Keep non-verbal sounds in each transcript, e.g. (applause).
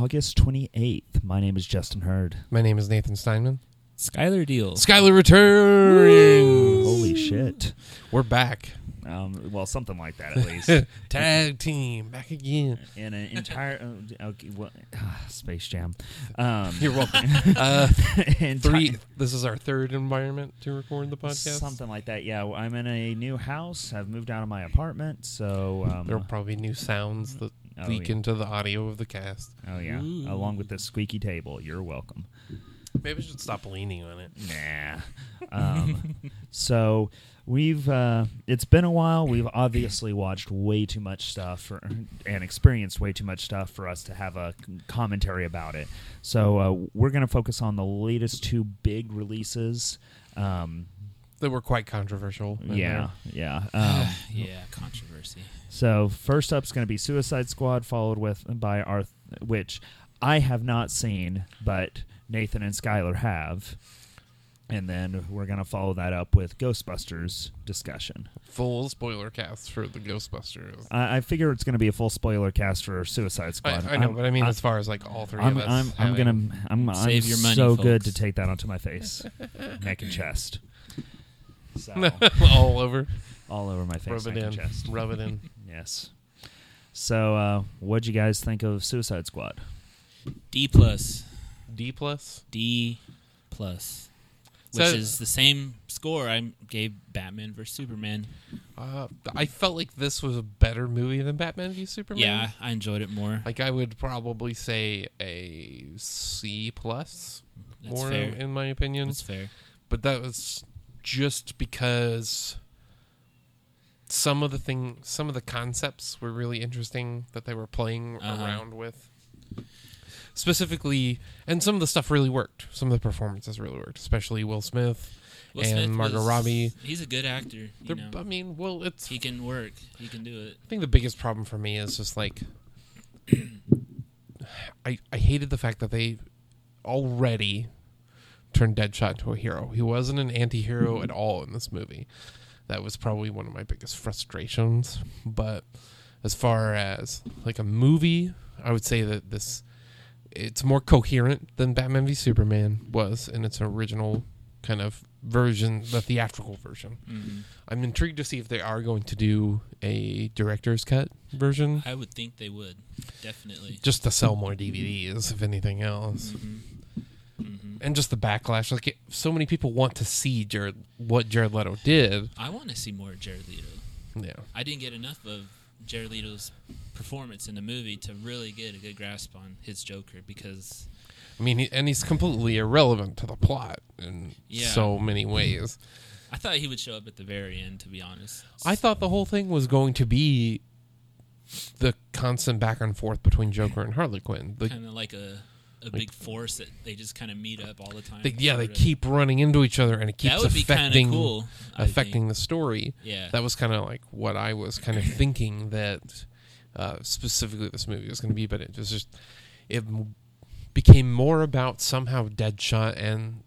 the week of August 28th. My name is Justin Hurd. My name is Nathan Steinman. Schuyler Deal. Schuyler returns. Holy shit. We're back. Um, well, something like that at (laughs) least. Tag team back again. In an entire uh, (laughs) okay, what, ah, Space Jam. Um, You're welcome. (laughs) Uh, enti- three. This is our third environment to record the podcast. Something like that. Yeah, I'm in a new house. I've moved out of my apartment, so um, There will probably be new sounds that Oh, leak yeah. into the audio of the cast. oh yeah, Ooh. along with this squeaky table. You're welcome. Maybe I should stop leaning on it. Nah. Um, (laughs) so we've uh, it's been a while. We've obviously watched way too much stuff for, and experienced way too much stuff for us to have a commentary about it. So uh, we're going to focus on the latest two big releases. Um, They were quite controversial. yeah, there. yeah. (sighs) Um, (sighs) yeah, controversy. So first up is going to be Suicide Squad, followed with by our which I have not seen, but Nathan and Schuyler have. And then we're going to follow that up with Ghostbusters discussion. Full spoiler cast for the Ghostbusters. I, I figure it's going to be a full spoiler cast for Suicide Squad. I know, I'm- but I mean, I'm- as far as like all 3 I'm, of us, I'm, I'm gonna I'm, I'm Save your money, so good to take that onto my face, (laughs) neck and chest. (laughs) So all over. all over my face, Rub it neck in. and chest. Rub it in. (laughs) Yes. So, uh, what'd you guys think of Suicide Squad? D plus. D plus. D plus. Which So- is the same score I gave Batman vs Superman. Uh, I felt like this was a better movie than Batman v Superman. Yeah, I enjoyed it more. Like I would probably say a C plus, That's more fair. in my opinion. That's fair. But that was just because some of the thing, some of the concepts were really interesting that they were playing Uh-huh. around with. Specifically, and some of the stuff really worked. Some of the performances really worked, especially Will Smith Will and Smith Margot was- Robbie. He's a good actor. You know. I mean, well, it's He can work. He can do it. I think the biggest problem for me is just like (clears throat) I I hated the fact that they already turned Deadshot into a hero. He wasn't an anti-hero at all in this movie. That was probably one of my biggest frustrations. But as far as like a movie, I would say that this it's more coherent than Batman v Superman was in its original kind of version, the theatrical version. hmm I'm intrigued to see if they are going to do a director's cut version, I would think they would. Definitely. just to sell more DVDs, if anything else, hmm hmm and just the backlash. Like, it, so many people want to see Jared, what Jared Leto did. I want to see more Jared Leto. Yeah, I didn't get enough of Jared Leto's performance in the movie to really get a good grasp on his Joker because I mean, he, and he's completely irrelevant to the plot in Yeah. so many ways. I thought he would show up at the very end. To be honest, I thought the whole thing was going to be the constant back and forth between Joker and Harley Quinn. Kind of like a a big force that they just kind of meet up all the time. they, yeah, they sorta. keep running into each other, and it keeps that would be kind of affecting cool. Affecting the story. Yeah, that was kind of like what I was kind of (coughs) thinking that uh, specifically this movie was going to be, but it was just it became more about somehow Deadshot and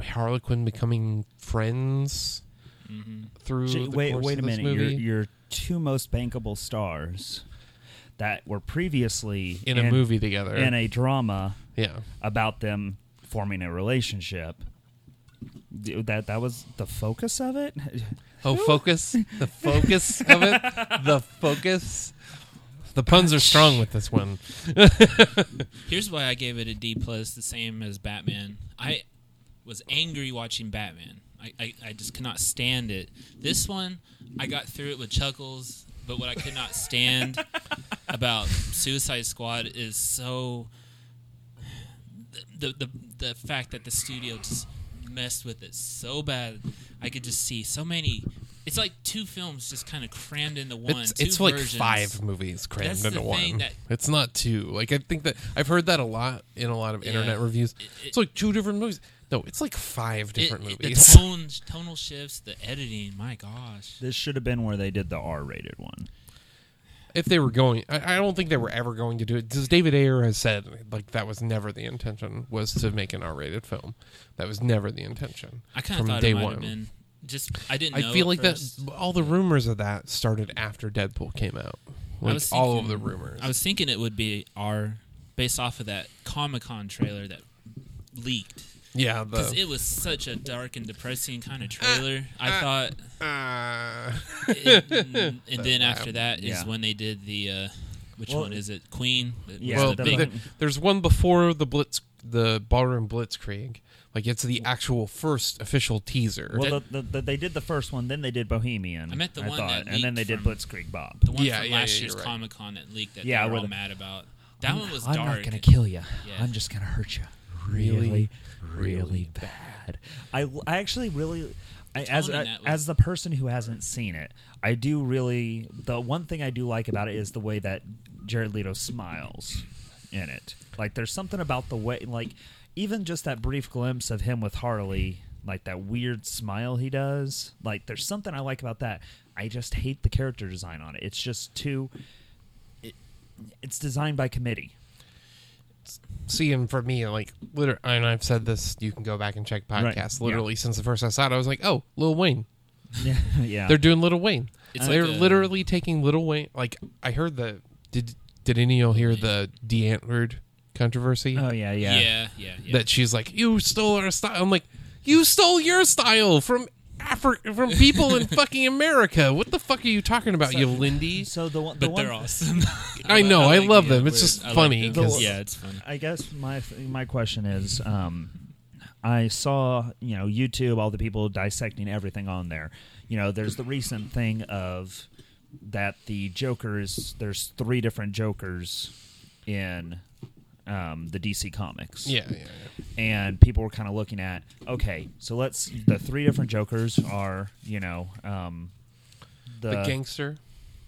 Harley Quinn becoming friends hmm through. J- the wait, course wait a of this minute. Your, movie. your two most bankable stars that were previously in a movie together. in a drama yeah, about them forming a relationship. That that was the focus of it. oh, (laughs) focus the focus of it, (laughs) the focus. The puns are strong with this one. (laughs) Here's why I gave it a D plus, the same as Batman. I was angry watching Batman. I, I, I just could not stand it. This one, I got through it with chuckles, but what I could not stand about Suicide Squad is so the, the the fact that the studio just messed with it so bad. I could just see so many. It's like two films just kind of crammed into one. It's, it's like five movies crammed That's into the thing one. that- it's not two. Like I think that I've heard that a lot in a lot of Yeah. internet reviews. It- it's like two different movies. No, it's like five different it- movies. The tone, tonal shifts, the editing. My gosh. This should have been where they did the R-rated one. If they were going, I, I don't think they were ever going to do it. Because David Ayer has said like that was never the intention was to make an R-rated film. That was never the intention. I kind of thought day it might one. have been. Just I didn't. I feel like first. that all the rumors of that started after Deadpool came out. Like was all of the rumors. I was thinking it would be R based off of that Comic Con trailer that leaked. Yeah, Because it was such a dark and depressing kind of trailer. I thought, uh, it, and, and then (laughs) after that is Yeah. when they did the uh, which Well, one is it? Queen. It Yeah, well, the the- there's one before the Blitz, the ballroom Blitzkrieg. Like it's the actual first official teaser. Well, the, the, the, they did the first one, then they did Bohemian. I meant the one thought, that and then they did from- Blitzkrieg Bob. the one Yeah, from yeah, last yeah, year's right. Comic Con that leaked that Yeah, they were all with- mad about. That one was I'm dark. not gonna kill you. Yeah. I'm just gonna hurt you Really, really, bad. I, I actually really, I, as tone I, was- as the person who hasn't seen it, I do really. The one thing I do like about it is the way that Jared Leto smiles in it. Like there's something about the way, like even just that brief glimpse of him with Harley, like that weird smile he does. Like there's something I like about that. I just hate the character design on it. It's just too. It, it's designed by committee. See, him for me, like, literally, and I've said this, you can go back and check Right, podcasts. yeah. Literally, since the first I saw it, I was like, oh, Lil Wayne. (laughs) Yeah, yeah. (laughs) They're doing Little Wayne. It's They're like a- literally taking Little Wayne. Like, I heard the. Did Did any of y'all hear the Die Antwoord controversy? Oh yeah, yeah. yeah, yeah, yeah. That she's like, you stole our style. I'm like, you stole your style from Afri- from people in (laughs) fucking America. What the fuck are you talking about, Yolandi? So the one, the but one, they're awesome. (laughs) I know, I like love the them. It's just I like funny them. 'cause- yeah, it's fun. I guess my my question is, um, I saw you know YouTube, all the people dissecting everything on there. You know, there's the recent thing of that the Joker's. There's three different Jokers in um, the DC comics. Yeah, yeah, yeah. and people were kind of looking at okay so let's the three different jokers are you know um the, The gangster.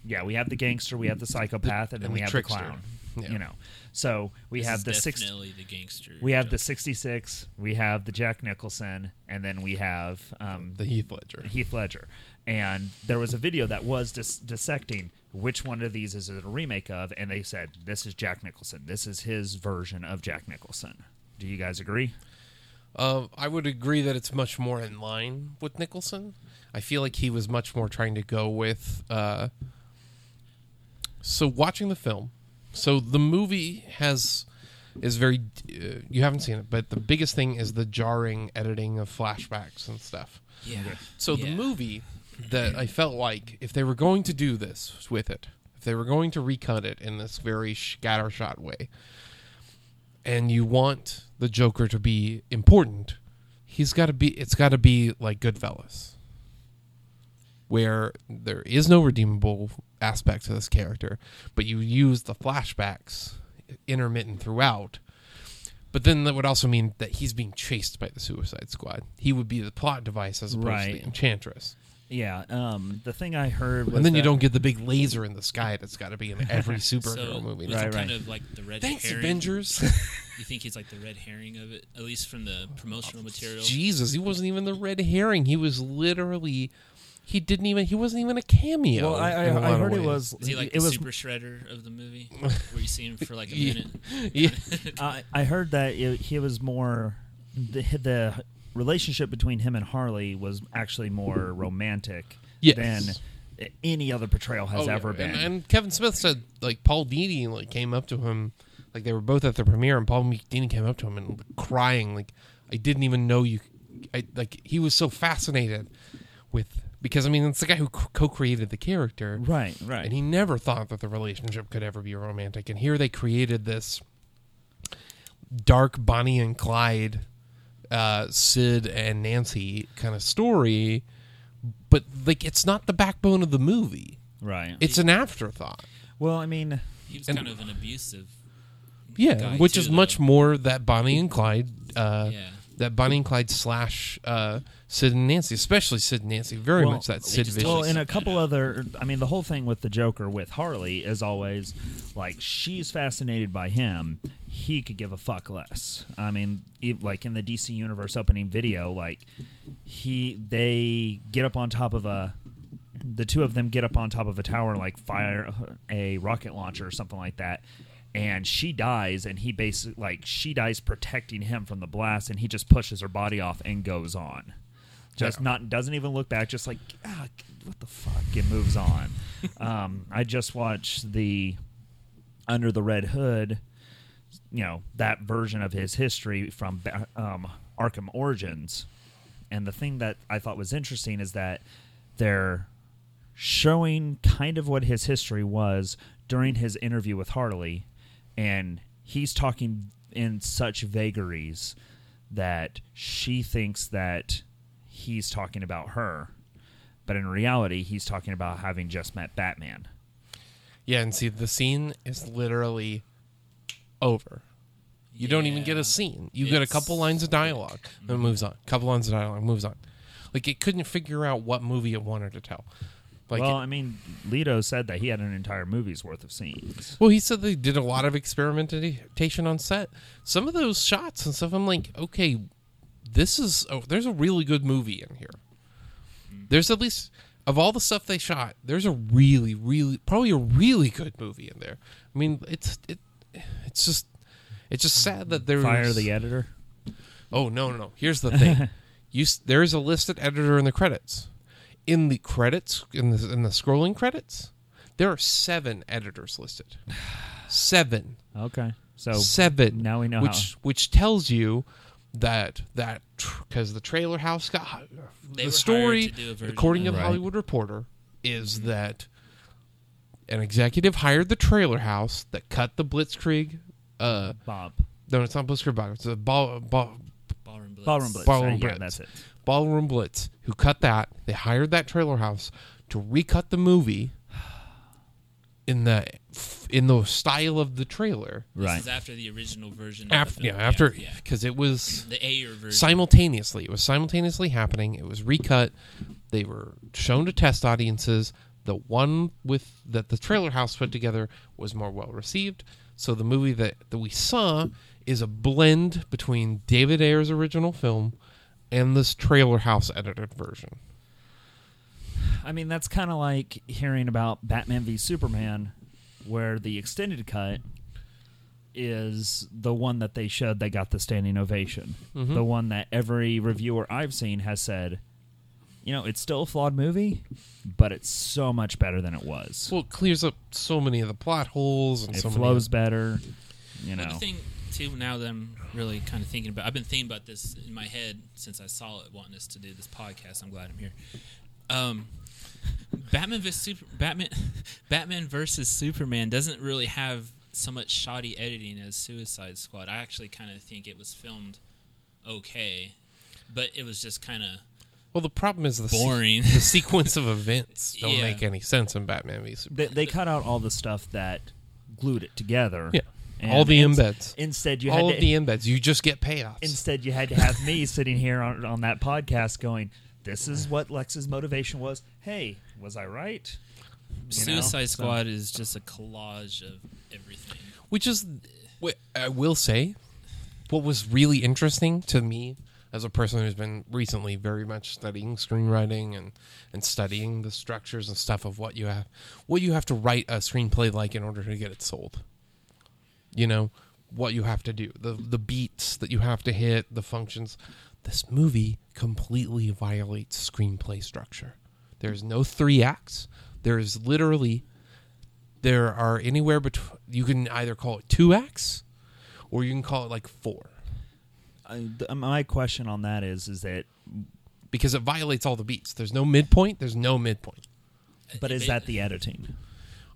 yeah we have the gangster we have the psychopath and then and we the have trickster. the clown Yeah. you know so we This have the six definitely the gangster. we have the 66 we have the jack nicholson and then we have um The Heath Ledger. Heath Ledger. And there was a video that was dis- dissecting which one of these is it a remake of, and they said this is Jack Nicholson. This is his version of Jack Nicholson. Do you guys agree? Uh, I would agree that it's much more in line with Nicholson. I feel like he was much more trying to go with. Uh, so watching the film, so the movie has is very. Uh, you haven't seen it, but the biggest thing is the jarring editing of flashbacks and stuff. Yeah. So the movie that I felt like if they were going to do this with it, if they were going to recut it in this very scattershot way, and you want the Joker to be important, he's got to be. It's got to be like Goodfellas, where there is no redeemable aspect to this character, but you use the flashbacks intermittent throughout. But then that would also mean that he's being chased by the Suicide Squad. He would be the plot device as opposed to the Enchantress. Yeah. Um, the thing I heard was And then you that- don't get the big laser in the sky that's got to be in (laughs) every superhero So movie. was Right, kind right. of like the red Thanks, herring? Avengers. (laughs) (laughs) You think he's like the red herring of it, at least from the promotional material? Jesus, he wasn't even the red herring. He was literally. He didn't even. He wasn't even a cameo. Well, I, I, in a lot I of heard it ways. was. Is he like it the was. super shredder of the movie, where you see him for like a Yeah. minute? Yeah. I, I heard that it, he was more. The the relationship between him and Harley was actually more romantic Yes. than any other portrayal has Oh, yeah. ever been. And, and Kevin Smith said like Paul Dini like came up to him, like they were both at the premiere, and Paul Dini came up to him and crying like I didn't even know you. I like he was so fascinated with because I mean it's the guy who co-created the character, right. Right. and he never thought that the relationship could ever be romantic. And here they created this dark Bonnie and Clyde, uh, Sid and Nancy kind of story, but like it's not the backbone of the movie. right. It's an afterthought. well, I mean, He was And- kind of an abusive. Yeah, guy, which too, is much more that Bonnie and Clyde, uh, Yeah. That Bonnie and Clyde slash uh, Sid and Nancy, especially Sid and Nancy, very Well, much that Sid vision. Well, and a couple other. I mean, the whole thing with the Joker with Harley is always like she's fascinated by him. He could give a fuck less. I mean, like in the DC Universe opening video, like he they get up on top of a. The two of them get up on top of a tower and like fire a rocket launcher or something like that. And she dies, and he basically like she dies protecting him from the blast, and he just pushes her body off and goes on just Yeah. not doesn't even look back just like ah, what the fuck and moves on (laughs) um, i just watched the under the red hood you know that version of his history from um, Arkham Origins. And the thing that I thought was interesting is that they're showing kind of what his history was during his interview with Harley, and he's talking in such vagaries that she thinks that he's talking about her, but in reality, he's talking about having just met Batman. Yeah, and see, the scene is literally over. You don't even get a scene. You get a couple lines of dialogue, then it moves on. Couple lines of dialogue, moves on. Like it couldn't figure out what movie it wanted to tell. Like, well, I mean, Leto said that he had an entire movie's worth of scenes. well, he said they did a lot of experimentation on set. Some of those shots and stuff, I'm like, okay, this is. Oh, there's a really good movie in here. Mm-hmm. There's at least of all the stuff they shot, there's a really, really, probably a really good movie in there. I mean, it's it, it's just, it's just sad that there's Fire the editor. Oh no, no, no. Here's the thing. (laughs) you there is a listed editor in the credits. In the credits, in the in the scrolling credits, there are seven editors listed. Seven. Okay, so seven. now we know which which tells you that that because the trailer house got They the story hired to do a version according to of the it. Right. Hollywood Reporter is that an executive hired the trailer house that cut the Blitzkrieg. Uh, Bob no, it's not Blitzkrieg. Bob. It's a ball, ball, Ballroom Blitz. Ballroom Blitz. Ballroom right? Yeah, Blitz. that's it. Ballroom Blitz, who cut that. They hired that trailer house to recut the movie in the in the style of the trailer. This Right. is after the original version. After of the yeah, film. after yeah, because it was the Ayer version. simultaneously. It was simultaneously happening. It was recut. They were shown to test audiences. The one with that the trailer house put together was more well received. So the movie that, that we saw is a blend between David Ayer's original film and this trailer house edited version. I mean, that's kind of like hearing about Batman v Superman, where the extended cut is the one that they showed they got the standing ovation. Mhm. The one that every reviewer I've seen has said, you know, it's still a flawed movie, but it's so much better than it was. Well, it clears up so many of the plot holes and it so flows many. better. You Well, know, the thing too now that I'm really kind of thinking about, I've been thinking about this in my head since I saw it, wanting us to do this podcast. I'm glad I'm here. Um, Batman vs Super, Batman, (laughs) Batman versus Superman doesn't really have so much shoddy editing as Suicide Squad. I actually kind of think it was filmed okay, but it was just kind of Well, the problem is the se- boring. the sequence of events (laughs) don't Yeah. make any sense in Batman v they, Superman. they cut out all the stuff that glued it together. Yeah. And All the ins- embeds. Instead, you All had of to, the embeds. You just get payoffs. Instead, you had to have me (laughs) sitting here on, on that podcast going, "This is what Lex's motivation was." Hey, was I right? You know? Suicide So- Squad is just a collage of everything. Which is, I will say, what was really interesting to me as a person who's been recently very much studying screenwriting and, and studying the structures and stuff of what you have, what you have to write a screenplay like in order to get it sold. You know what you have to do, the the beats that you have to hit, the functions. This movie completely violates screenplay structure. There's no three acts. There's literally there are anywhere between you can either call it two acts or you can call it like four I, th- um, my question on that is, is that, because it violates all the beats there's no midpoint there's no midpoint but is that the editing?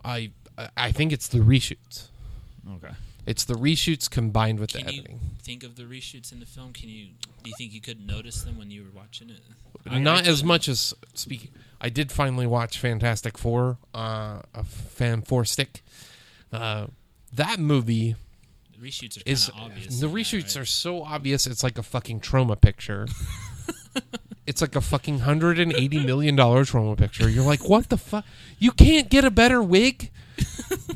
i i think it's the reshoots Okay. It's the reshoots combined with the Can you editing think of the reshoots in the film? Can you do you think you could notice them when you were watching it? Not as much as speaking i did finally watch fantastic four uh a fan four stick uh that movie The reshoots are is obvious. the in that, reshoots right? are so obvious it's like a fucking trauma picture (laughs) it's like a fucking 180 million dollar trauma picture you're like what the fuck you can't get a better wig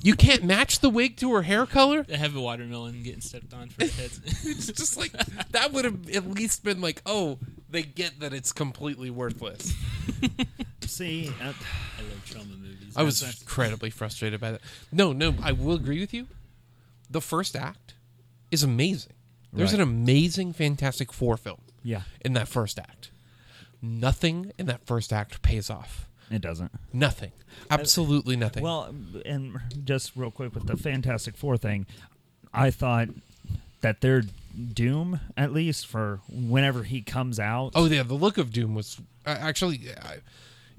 you can't match the wig to her hair color They have a watermelon getting stepped on for its (laughs) heads. it's just like that would have at least been like oh they get that it's completely worthless See, uh, I love trauma movies. i was incredibly frustrated by that no no i will agree with you the first act is amazing there's Right. an amazing fantastic four film yeah, in that first act. Nothing in that first act pays off. It doesn't. Nothing. Absolutely nothing. Well, and just real quick with the Fantastic Four thing, I thought that their doom, at least for whenever he comes out. Oh yeah, the look of Doom was uh, actually. Uh,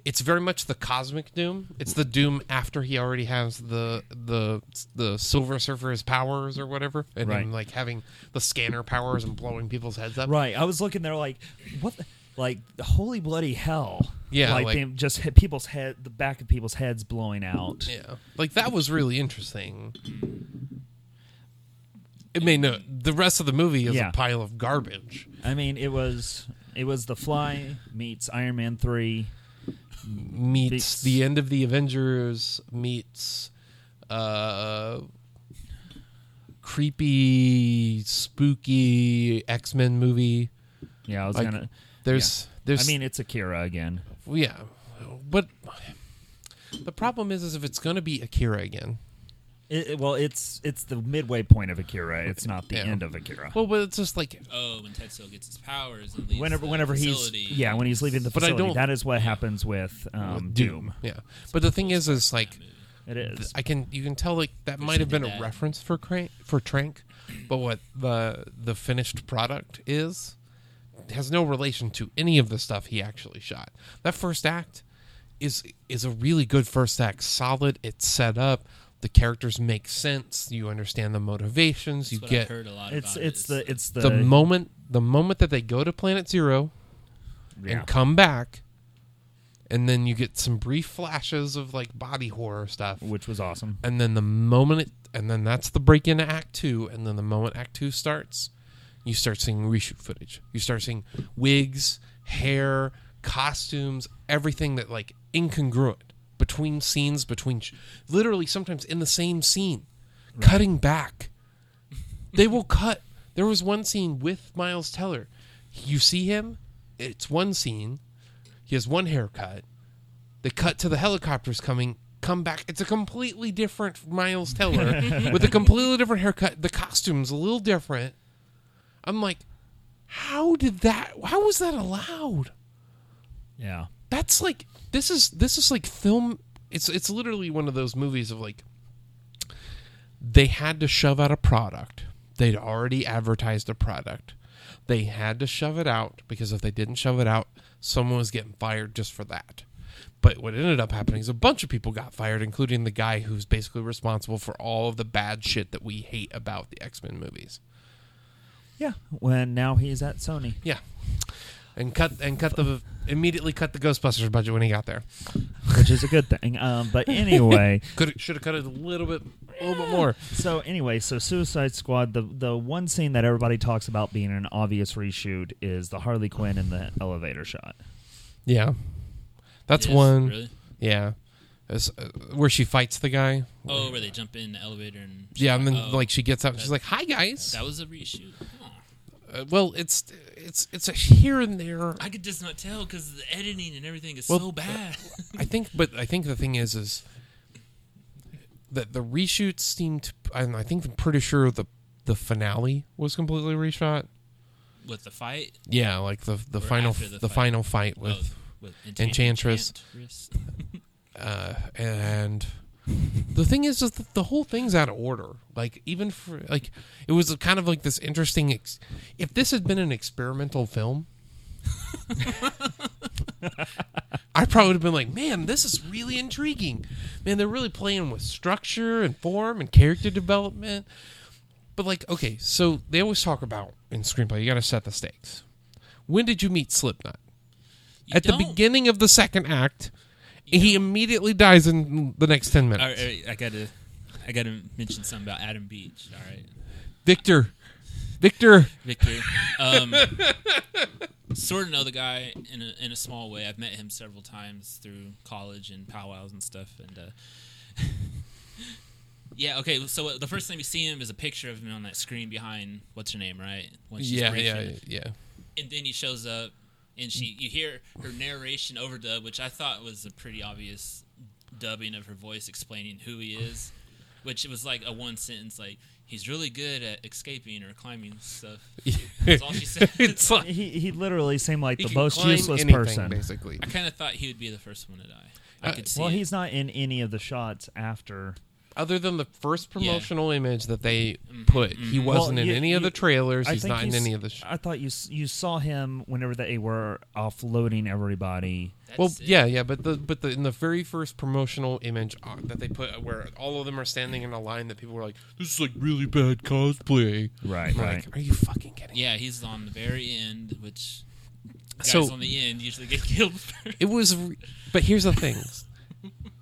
it's very much the cosmic Doom. It's the Doom after he already has the the the Silver Surfer's powers or whatever, and then like having the scanner powers and blowing people's heads up. Right. I was looking there like, what? The, like holy bloody hell! Yeah, Like, like- they just hit people's head, the back of people's heads blowing out. Yeah, like that was really interesting. It made no. The rest of the movie is Yeah. a pile of garbage. I mean, it was it was the Fly meets Iron Man three. Meets Beats- the end of the Avengers. Meets uh, creepy, spooky X Men movie. Yeah, I was Like, gonna. There's, there's. I mean, it's Akira again. yeah, but the problem is, is if it's gonna be Akira again. It, it- well, it's it's the midway point of Akira. It's not the Yeah. end of Akira. Well, but it's just like Oh, when Tetsuo gets his powers and leaves whenever the whenever he's yeah when he's leaving the But I facility, don't- that is what happens with um, Doom. Yeah, but the thing is, is like It is. I can you can tell like that might have been a that. reference for Crank for Trank, but what the the finished product is has no relation to any of the stuff he actually shot. That first act is is a really good first act, solid. It's set up. The characters make sense. You understand the motivations. You That's what I've get heard a lot It's about it's it. the it's the, the moment the moment that they go to Planet Zero yeah. and come back, and then you get some brief flashes of like body horror stuff which was awesome. and then the moment it, and then that's the break into act two and then the moment act two starts you start seeing reshoot footage. You start seeing wigs hair costumes everything that like incongruent between scenes between sh- literally sometimes in the same scene cutting back. They will cut. There was one scene with miles teller. You see him? It's one scene. He has one haircut. They cut to the helicopters coming, come back. It's a completely different Miles Teller (laughs) with a completely different haircut. The costume's a little different. I'm like, how did that? How was that allowed? Yeah. That's like this is this is like film. It's it's literally one of those movies of like they had to shove out a product. They'd already advertised a product. They had to shove it out because if they didn't shove it out, someone was getting fired just for that. But what ended up happening is a bunch of people got fired, including the guy who's basically responsible for all of the bad shit that we hate about the X Men movies. Yeah. When now he's at Sony, Yeah, and cut and cut the immediately cut the Ghostbusters budget when he got there. which is a good thing. Um, but (laughs) anyway, Could should have cut it a little bit, a little bit more. so anyway, so Suicide Squad. The the one scene that everybody talks about being an obvious reshoot is the Harley Quinn in the elevator shot. Yeah, that's Yes, one. Really? Yeah, It's, uh, where she fights the guy. Oh, where they jump in the elevator and Yeah, and then Oh, like she gets out, she's like, "Hi guys." that was a reshoot. Uh, well, it's it's it's a here and there. I could just not tell because the editing and everything is Well, so bad. I think, but I think the thing is, is that the reshoots seemed. And I think I'm pretty sure the the finale was completely reshot. With the fight, Yeah, like the the Or final the the fight. final fight with oh, with Enchantress. Enchantress. (laughs) uh, and the thing is, is that the whole thing's out of order. Like even for like, it was kind of like this interesting. Ex- if this had been an experimental film, (laughs) I probably would have been like, man, this is really intriguing. Man, they're really playing with structure and form and character development. But like, okay, so they always talk about in screenplay, you got to set the stakes. When did you meet Slipknot? You At the don't- beginning of the second act, he immediately dies in the next ten minutes. all right, I gotta, I gotta mention something about Adam Beach. All right, Victor, Victor. Victor. Um, sort of know the guy in a, in a small way. I've met him several times through college and powwows and stuff. And uh, (laughs) yeah, okay. So the first time you see him is a picture of him on that screen behind what's her name, right? Yeah, yeah, yeah. And then he shows up, and she you hear her narration overdub, which I thought was a pretty obvious dubbing of her voice explaining who he is, which it was like a one sentence like. He's really good at escaping or climbing stuff. That's all she said. (laughs) it's (laughs) like He he literally seemed like he the most useless anything, person. basically. I kind of thought he would be the first one to die. I Uh, could see. Well, it. he's not in any of the shots after. Other than the first Yeah. promotional image that they Mhm, put, he mhm. wasn't Well, in you- any of you- the trailers. I He's think not in you s- any of the. Sh- I thought you s- you saw him whenever they were offloading everybody. That's well, it. yeah, yeah, but the but the in the very first promotional image uh, that they put, where all of them are standing in a line, that people were like, "This is like really bad cosplay." Right, I'm right. Like, are you fucking kidding? Yeah, he's on the very end, which guys So- on the end usually get (laughs) killed first. It was, re- but here's the thing: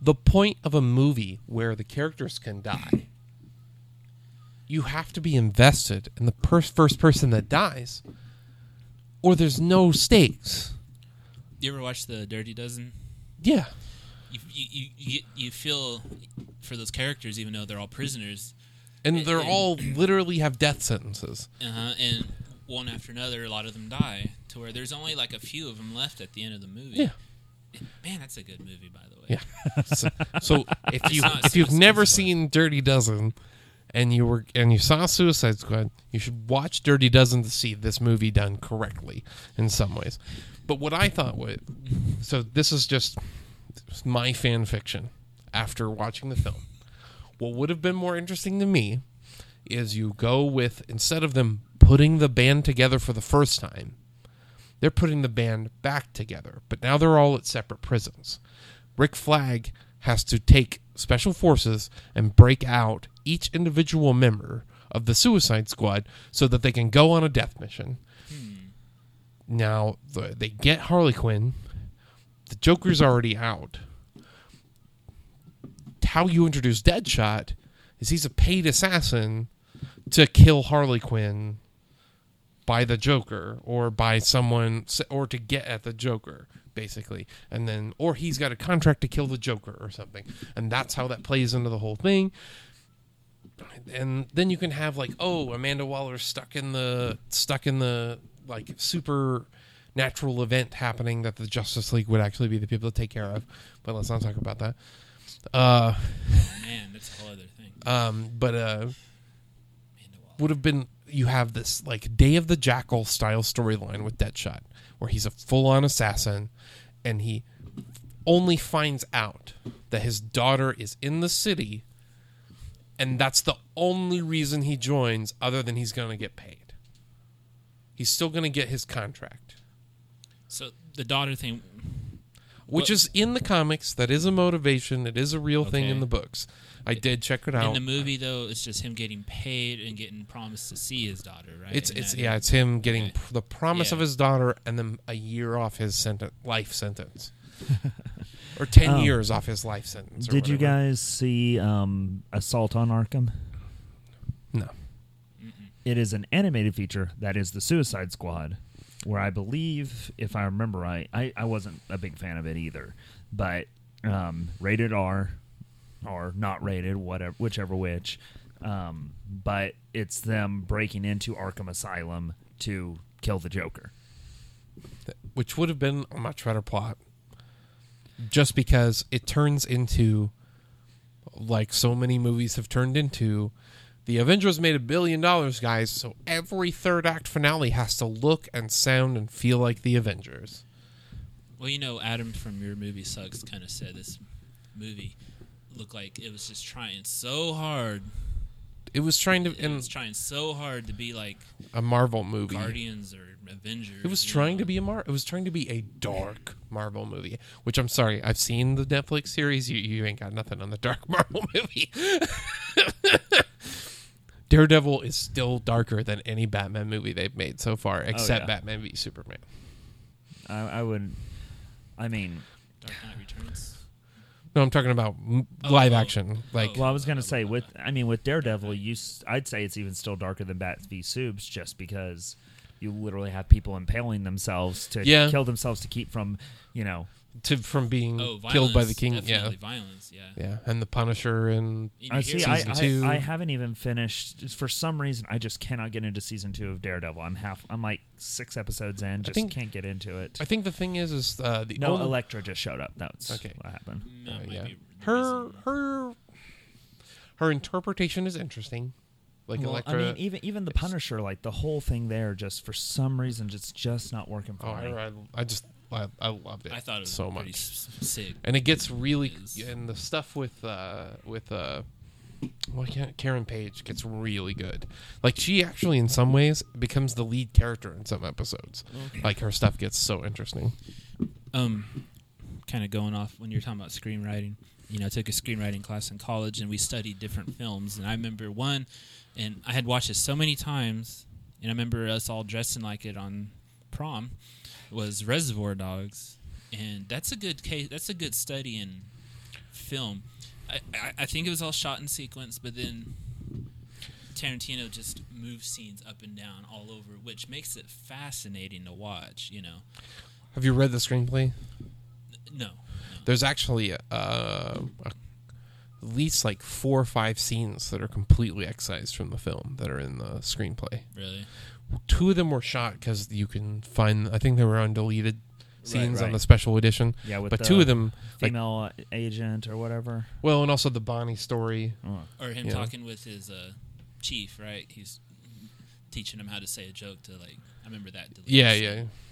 the point of a movie where the characters can die, you have to be invested in the per- first person that dies, or there's no stakes. You ever watch the Dirty Dozen? Yeah, You you, you, you, feel for those characters, even though they're all prisoners, and And- they're and- all literally have death sentences. uh-huh, and one after another, a lot of them die, to where there's only like a few of them left at the end of the movie. Yeah. Man, that's a good movie, by the way. Yeah. (laughs) so, so (laughs) if you not if you've never Squad. seen Dirty Dozen, and you were and you saw Suicide Squad, you should watch Dirty Dozen to see this movie done correctly in some ways. But what I thought would so this is just my fan fiction after watching the film. What would have been more interesting to me is you go with instead of them putting the band together for the first time, they're putting the band back together, but now they're all at separate prisons. Rick Flag has to take special forces and break out each individual member of the Suicide Squad so that they can go on a death mission. Hmm. Now they get Harley Quinn. The Joker's already out. How you introduce Deadshot is he's a paid assassin to kill Harley Quinn by the Joker or by someone or to get at the Joker basically. And then or he's got a contract to kill the Joker or something. And that's how that plays into the whole thing. And then you can have like oh Amanda Waller stuck in the stuck in the like super natural event happening that the Justice League would actually be the people to take care of. But let's not talk about that. Uh Man, that's a whole other thing. um but uh would have been you have this like Day of the Jackal style storyline with Deadshot, where he's a full on assassin, and he only finds out that his daughter is in the city, and that's the only reason he joins, other than he's gonna get paid. He's still gonna get his contract, So the daughter thing, which What- is in the comics. That is a motivation. It is a real thing in the books. I did check it out. in the movie though, it's just him getting paid and getting promised to see his daughter, right? It's And it's that- yeah, it's him getting Okay. pr- the promise of Yeah. his daughter and then a year off his sentence, life sentence, (laughs) or ten Oh. years off his life sentence. or Did you whatever. guys see um, Assault on Arkham? No. It is an animated feature that is the Suicide Squad, where I believe, if I remember right, I, I wasn't a big fan of it either, but um, rated R or not rated, whatever, whichever which. Um, but it's them breaking into Arkham Asylum to kill the Joker. Which would have been a much better plot, just because it turns into, like so many movies have turned into, the Avengers made a billion dollars, guys. So every third act finale has to look and sound and feel like the Avengers. Well, you know, Adam from your movie sucks kind of said this movie looked like it was just trying so hard. It was trying to It in was trying so hard to be like a Marvel movie. Guardians or Avengers. It was trying know? to be a Mar. It was trying to be a dark Marvel movie. Which I'm sorry, I've seen the Netflix series. You you ain't got nothing on the dark (laughs) Marvel movie. (laughs) Daredevil is still darker than any Batman movie they've made so far, oh, except yeah. Batman v Superman. I, I would, I mean, Dark Knight Returns. No, I'm talking about live oh, action. Like. Well, I was gonna say with I mean with Daredevil, you s- I'd say it's even still darker than Bat v Subs, just because you literally have people impaling themselves to Yeah. kill themselves to keep from you know to from being Oh, violence, killed by the king. Yeah, violence. Yeah. yeah, and the Punisher and And I see. hear- I, two. I, I haven't even finished. For some reason, I just cannot get into season two of Daredevil. I'm half. I'm like six episodes in. Just think- can't get into it. I think the thing is, is uh, the no, only- Elektra just showed up. That's Okay. what happened. that Uh, yeah. Her her her interpretation is interesting. Like well, Elektra. I mean, even even the Punisher, like the whole thing there, just for some reason, just just not working for oh, me. I, I, I just I, I loved it. I thought it was so much. s- sick. and it gets really is- and the stuff with uh with uh Well, Karen Page gets really good. Like she actually, in some ways, becomes the lead character in some episodes. Like her stuff gets so interesting. um kind of going off when you're talking about screenwriting you know i took a screenwriting class in college and we studied different films and i remember one and i had watched it so many times and i remember us all dressing like it on prom was reservoir dogs and that's a good case that's a good study in film i, I, I think it was all shot in sequence but then tarantino just moves scenes up and down all over which makes it fascinating to watch you know Have you read the screenplay? no There's actually uh, a, at least like four or five scenes that are completely excised from the film that are in the screenplay. really Two of them were shot because you can find. I think they were on deleted scenes on right. the special edition. Yeah, with but the two of them, like, female agent or whatever. well, and also the Bonnie story. Oh. or him Yeah. talking with his uh, chief, right? He's teaching him how to say a joke to like. I remember that. deleted Yeah, scene,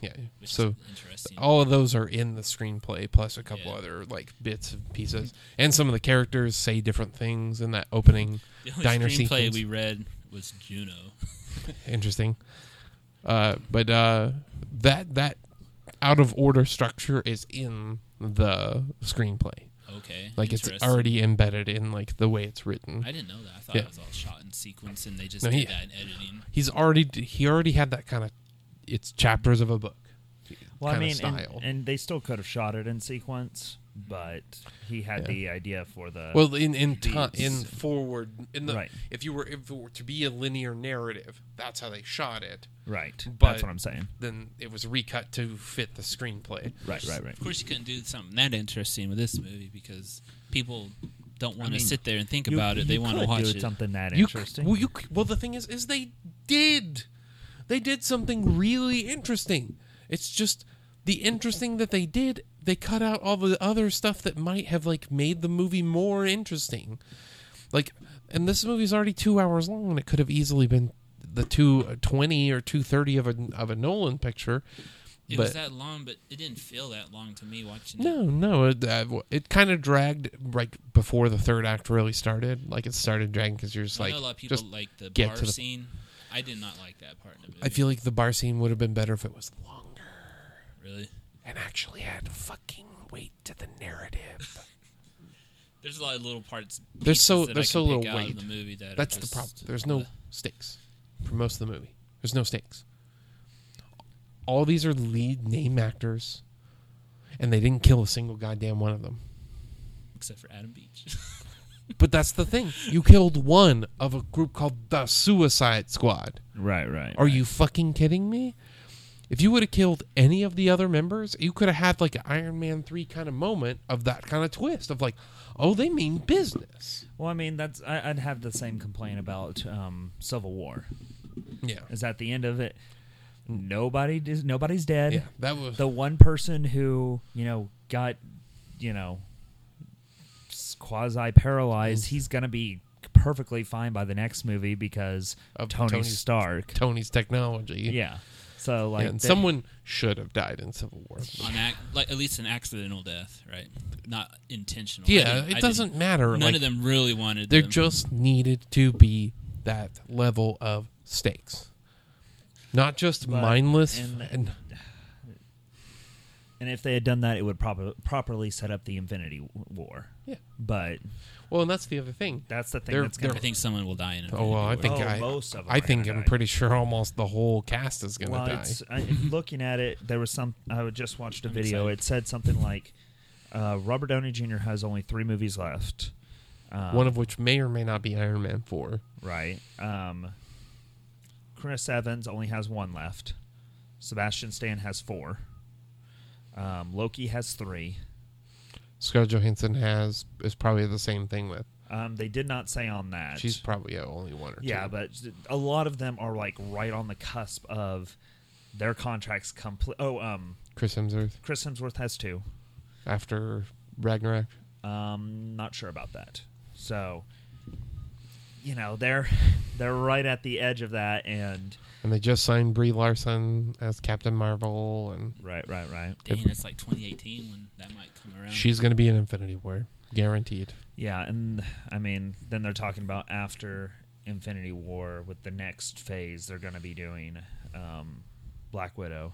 yeah, yeah. Which So interesting. all of those are in the screenplay, plus a couple Yeah. other like bits and pieces, and some of the characters say different things in that opening. the only diner screenplay sequence. we read was Juno. (laughs) Interesting, uh, but uh, that that out of order structure is in the screenplay. Okay, Like it's already embedded in like the way it's written. I didn't know that. I thought Yeah. it was all shot in sequence, and they just No, did he- that in editing. He's already he already had that kind of it's chapters of a book. Well, I kinda mean, and, style. and they still could have shot it in sequence, but he had Yeah. the idea for the. Well, in in ti in forward in the Right. if you were if it were to be a linear narrative, that's how they shot it. right. but- That's what I'm saying. Then it was recut to fit the screenplay. Right, right, right. Of course, you couldn't do something that interesting with this movie because people don't want to mean, sit there and think You- about it. They want to watch do it. something that You c- interesting. well, you c- well, the thing is, is they did, they did something really interesting. It's just the interesting that they did. They cut out all the other stuff that might have like made the movie more interesting. Like, and this movie's already two hours long, and it could have easily been the two twenty or two thirty of a of a Nolan picture. It but was that long, but it didn't feel that long to me watching it. no, no, it, uh, it kind of dragged right before the third act really started. Like it started dragging because you're just I like know a lot of people like the get bar to the- scene. I did not like that part of the movie. I feel like the bar scene would have been better if it was longer really. And actually add fucking weight to the narrative. (laughs) There's a lot of little parts. There's so- there's so little pick out of weight. the movie that That's the problem. There's no stakes for most of the movie. There's no stakes. All these are lead name actors, and they didn't kill a single goddamn one of them. except for Adam Beach. (laughs) But that's the thing. You killed one of a group called the Suicide Squad. right, right. Are you fucking kidding me? If you would have killed any of the other members, you could have had like an Iron Man 3 kind of moment of that kind of twist of like, oh, they mean business. Well, I mean, that's I, I'd have the same complaint about um, Civil War. Yeah. Is at the end of it, nobody is nobody's dead. Yeah. That was The one person who you know got, you know, quasi paralyzed, he's gonna be perfectly fine by the next movie because Of Tony, Tony- Stark. Tony's technology. Yeah. So like Yeah, and they- someone should have died in Civil War. on ac- like at least an accidental death, right? Not intentional. Yeah, didn't- I it doesn't matter. None like, of them really wanted. There them. just needed to be that level of stakes. Not just But- mindless and- and and if they had done that, it would proper, properly set up the Infinity War. yeah. But Well, and that's the other thing. that's the thing They're- that's gonna I think someone will die in it. Oh well, I think Oh, I, most of them I are think gonna I'm die. pretty sure almost the whole cast is gonna well, die. it's I, looking at it. There was some. I would just watched a I'm video. excited. It said something like, uh, "Robert Downey Jr. has only three movies left." Um, One of which may or may not be Iron Man four. right. Um, Chris Evans only has one left. Sebastian Stan has four. Um, Loki has three. Scarlett Johansson has is probably the same thing with. Um, they did not say on that. She's probably yeah, only one or two. yeah, but a lot of them are like right on the cusp of their contracts complete. Oh, um, Chris Hemsworth Chris Hemsworth has two. after Ragnarok. Um, not sure about that. So, you know, they're they're right at the edge of that, and And they just signed Brie Larson as Captain Marvel, and right, right, right. Dang, it's like 2018 when that might come around. she's going to be in Infinity War. guaranteed. Yeah, and I mean, then they're talking about after Infinity War with the next phase, they're going to be doing um, Black Widow.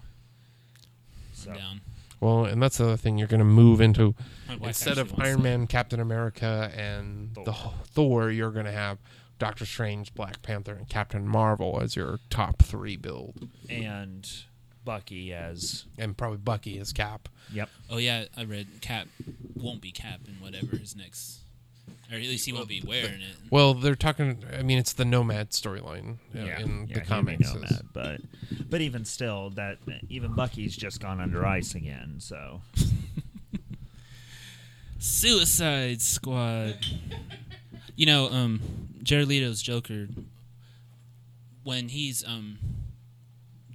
So Down. Well, and that's the other thing you're going to move into instead of Iron. Man, Captain America, and Thor. the Thor, you're going to have Doctor Strange, Black Panther, and Captain Marvel as your top three build, and Bucky as and probably Bucky as Cap. yep. Oh yeah, I read Cap won't be Cap in whatever his next, or at least he won't be wearing it. Well, they're talking. I mean, it's the Nomad storyline uh, Yeah, in yeah, the comics. know is- that, but but even still, that even Bucky's just gone under ice again. So (laughs) Suicide Squad. (laughs) You know, um, Jared Leto's Joker. When he's um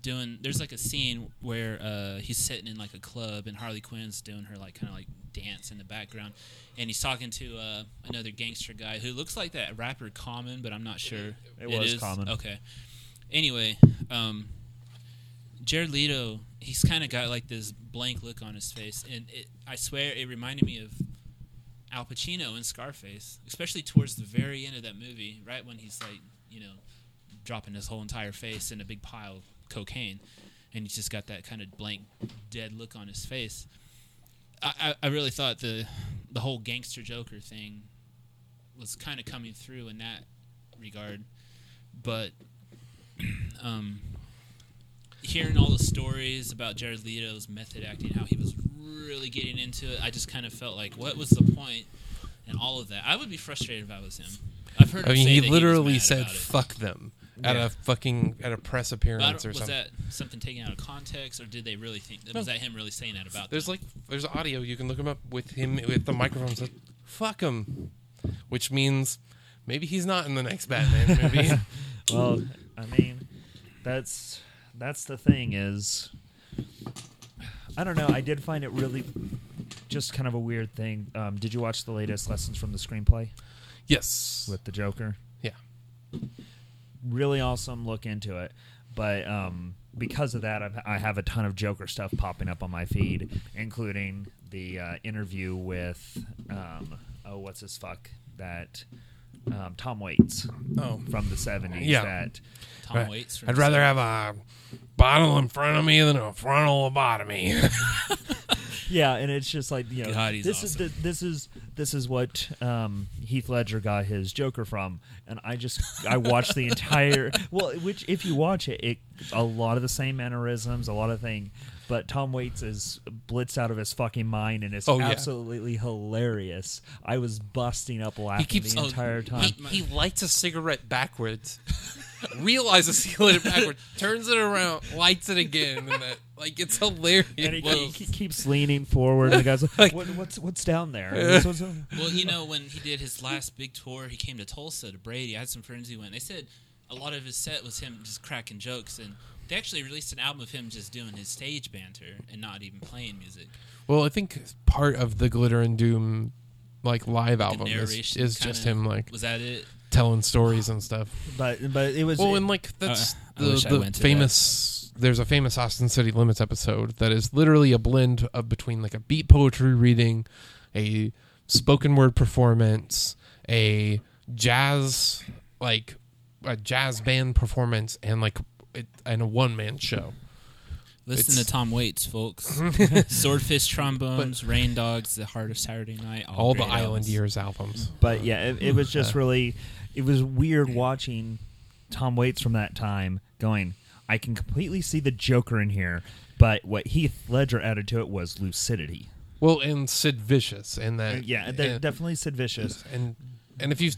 doing, there's like a scene where uh he's sitting in like a club and Harley Quinn's doing her like kind of like dance in the background, and he's talking to uh another gangster guy who looks like that rapper Common, but I'm not sure. It was is? Common. Okay. Anyway, um, Jared Leto, he's kind of got like this blank look on his face, and it, I swear it reminded me of Al Pacino in Scarface, especially towards the very end of that movie, right when he's like, you know, dropping his whole entire face in a big pile of cocaine, and he's just got that kind of blank, dead look on his face. I, I, I really thought the the whole gangster Joker thing was kind of coming through in that regard, but (clears throat) um, hearing all the stories about Jared Leto's method acting, how he was really getting into it, I just kind of felt like, what was the point in all of that? I would be frustrated if I was him. I've heard. I him mean, say he that literally was mad said "fuck them" at Yeah. a fucking at a press appearance don't- or was something. that something taken out of context, or did they really think that No. was that him really saying that about? There's them? like there's audio you can look him up with him with the microphone said "fuck him," which means maybe he's not in the next Batman (laughs) movie. well, I mean, that's that's the thing is, I don't know. I did find it really just kind of a weird thing. Um, did you watch the latest lessons from the screenplay yes. with the Joker? yeah. really awesome. Look into it. But um, because of that, I've, I have a ton of Joker stuff popping up on my feed, including the uh, interview with um, oh, what's his fuck that um, Tom Waits Oh. from the seventies. Yeah. That Tom Right. Waits. I'd rather have a bottle in front of me than a frontal lobotomy. (laughs) (laughs) yeah, and it's just like you know, God, this awesome. is the, this is this is what um, Heath Ledger got his Joker from, and I just I watched the entire (laughs) well, which if you watch it, it a lot of the same mannerisms, a lot of thing, but Tom Waits is blitzed out of his fucking mind, and it's Oh, yeah. absolutely hilarious. I was busting up laughing keeps- the oh, entire he- time. he, he lights a cigarette backwards, realizes he lit it backwards, turns it around, lights it again, and that like it's hilarious. and he, Well- he- he keeps leaning forward, and the guy's like, Like- what, "What's what's down there?" (laughs) What's- what's- Well, you know, when he did his last big tour, he came to Tulsa to Brady. I had some friends who went. They said a lot of his set was him just cracking jokes, and they actually released an album of him just doing his stage banter and not even playing music. Well, I think part of the Glitter and Doom like live The album is, is just him like Was that it? Telling stories and stuff. But but it was Well, and like that's Uh, the, the went to famous. There's a famous Austin City Limits episode that is literally a blend of between like a beat poetry reading, a spoken word performance, a jazz like a jazz band performance, and like it, and a one man show. Listen It's- to Tom Waits, folks. (laughs) Swordfish trombones, Rain Dogs, The Heart of Saturday Night, all, All the great Island. Years albums. But yeah, it, it was just really, it was weird watching Tom Waits from that time going, I can completely see the Joker in here, but what Heath Ledger added to it was lucidity. Well, and Sid Vicious, and that uh, yeah, they're and- definitely Sid Vicious. and and if you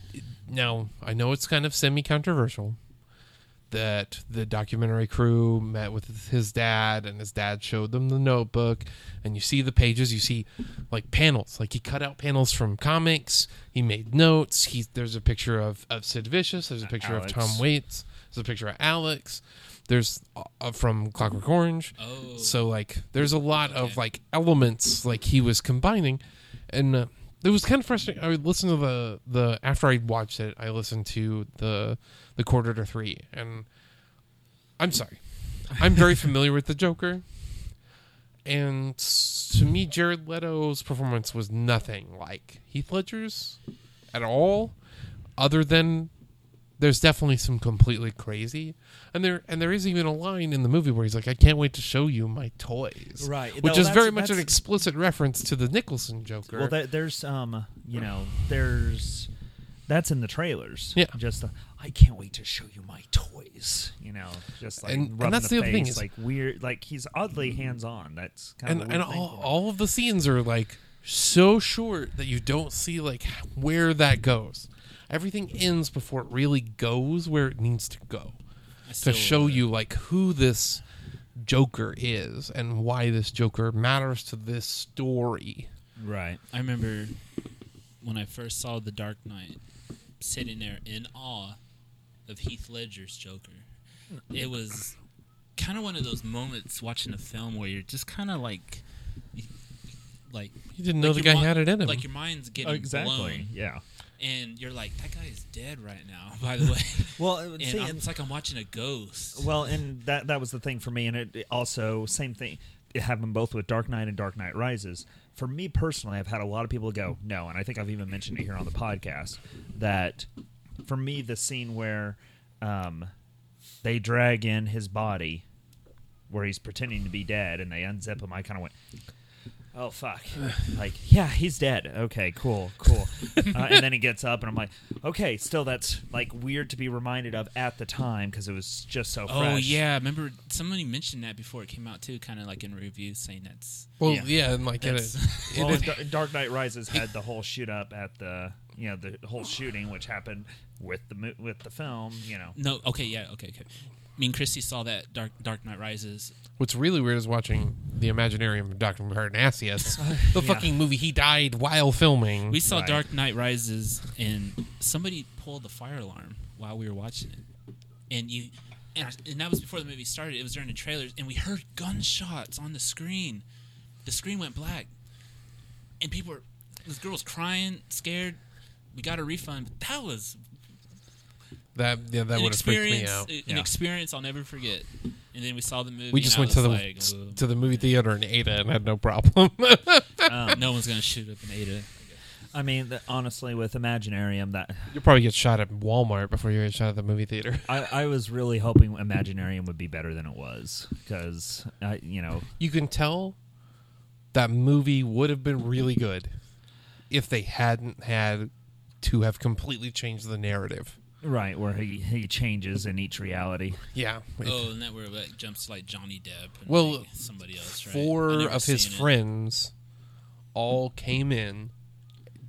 now I know it's kind of semi controversial that the documentary crew met with his dad and his dad showed them the notebook and you see the pages you see like panels. Like he cut out panels from comics he made notes he there's a picture of, of sid vicious there's a picture Alex. of tom waits there's a picture of alex there's uh, from clockwork orange. Oh, so like there's a lot of like elements like he was combining and uh, it was kind of frustrating. I would listen to the the after i watched it i listened to the the quarter to three and i'm sorry. I'm very (laughs) familiar with the joker and to me, Jared Leto's performance was nothing like Heath Ledger's at all, other than there's definitely some completely crazy, and there and there is even a line in the movie where he's like, "I can't wait to show you my toys," Right. which No, is very much an explicit reference to the Nicholson Joker. Well, there, there's um, you know, there's that's in the trailers. Yeah. Just the, I can't wait to show you my toys. You know, just like And- and that's the, the other thing face, is- like weird. Like he's oddly hands on. That's kind and of and all, all of the scenes are like so short that you don't see like where that goes. Everything ends before it really goes where it needs to go. To show you like who this Joker is and why this Joker matters to this story. right. I remember when I first saw The Dark Knight, sitting there in awe of Heath Ledger's Joker. It was kind of one of those moments watching a film where you're just kind of like, like You didn't know like the guy mi- had it in him. Like your mind's getting exactly. blown, Yeah. And you're like, that guy is dead right now. (laughs) By the way, Well, (laughs) and see, I'm- it's like I'm watching a ghost. Well, and that that was the thing for me, and it, it also same thing. It happened both with Dark Knight and Dark Knight Rises. For me personally, I've had a lot of people go no, and I think I've even mentioned it here on the podcast that for me the scene where um, they drag in his body, where he's pretending to be dead, and they unzip him, I kind of went. Oh fuck! (sighs) like, yeah, he's dead. Okay, cool, cool. uh, and then he gets up, and I'm like, okay, still, that's like weird to be reminded of at the time because it was just so fresh. Oh yeah, remember somebody mentioned that before it came out too, kind of like in reviews saying that's well, yeah. yeah, and like it, That's- it, (laughs) Well, it- Dar- Dark Knight Rises had (laughs) the whole shoot up at the you know the whole shooting which happened with the mo- with the film. You know, no. Okay, yeah, okay, okay. Me and Christy saw that Dark Dark Knight Rises. what's really weird is watching the Imaginarium of Doctor Parnassus, (laughs) the Yeah. fucking movie he died while filming. We saw Right. Dark Knight Rises, and somebody pulled the fire alarm while we were watching it, and you, and, I- and that was before the movie started. It was during the trailers, and we heard gunshots on the screen. The screen went black, and people were. This girl was crying, scared. We got a refund, but that was that yeah, that an would have freaked me experience. out. An Yeah. experience I'll never forget. And then we saw the movie. We just went to the like, to the movie theater in Ada and had no problem. (laughs) um, no one's gonna shoot up an Ada. I mean, the, honestly, with Imaginarium, that You'll probably get shot at Walmart before you get shot at the movie theater. (laughs) I, I was really hoping Imaginarium would be better than it was because I, you know, you can tell that movie would have been really good if they hadn't had to have completely changed the narrative. Right where he he changes in each reality. Yeah. If Oh, and that where like jumps to like Johnny Depp and Well, like, somebody else, right? Four of his seen it. friends all came in.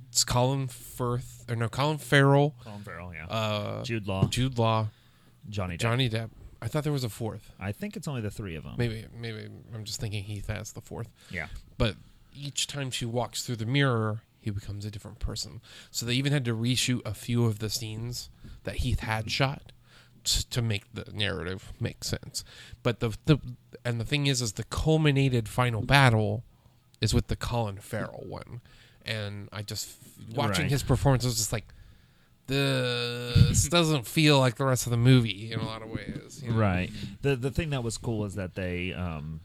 It's Colin Firth or no Colin Farrell, Colin Farrell, yeah, uh, Jude Law, Jude Law, Johnny, Depp. Johnny Depp. I thought there was a fourth. I think it's only the three of them. Maybe maybe I'm just thinking Heath has the fourth. Yeah, but each time she walks through the mirror, he becomes a different person. So they even had to reshoot a few of the scenes that Heath had shot t- to make the narrative make sense. But the the and the thing is, is the culminated final battle is with the Colin Farrell one, and I just watching Right. his performance I was just like. This (laughs) doesn't feel like the rest of the movie in a lot of ways. you know? right. The the thing that was cool is that they um,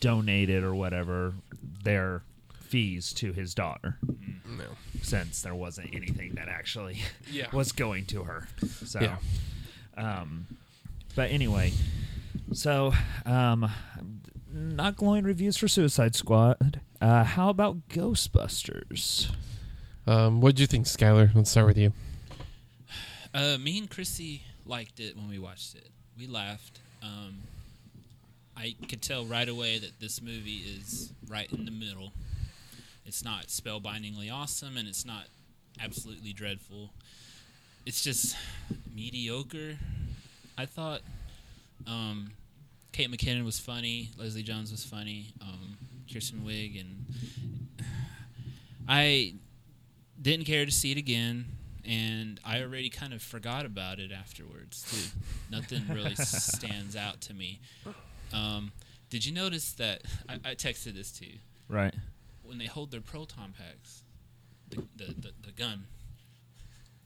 donated or whatever their fees to his daughter No. since there wasn't anything that actually (laughs) Yeah. was going to her. So, Yeah. um, but anyway, so um, not glowing reviews for Suicide Squad. Uh, how about Ghostbusters? Um, what do you think, Schuyler? Let's start with you. Uh, me and Chrissy liked it when we watched it. We laughed. Um, I could tell right away that this movie is right in the middle. It's not spellbindingly awesome, and it's not absolutely dreadful. It's just mediocre. I thought um, Kate McKinnon was funny. Leslie Jones was funny. Um, Kirsten Wiig and I didn't care to see it again, and I already kind of forgot about it afterwards too. Nothing really (laughs) stands out to me. Um, did you notice that I, I texted this to you Right. When they hold their proton packs, the the, the, the gun,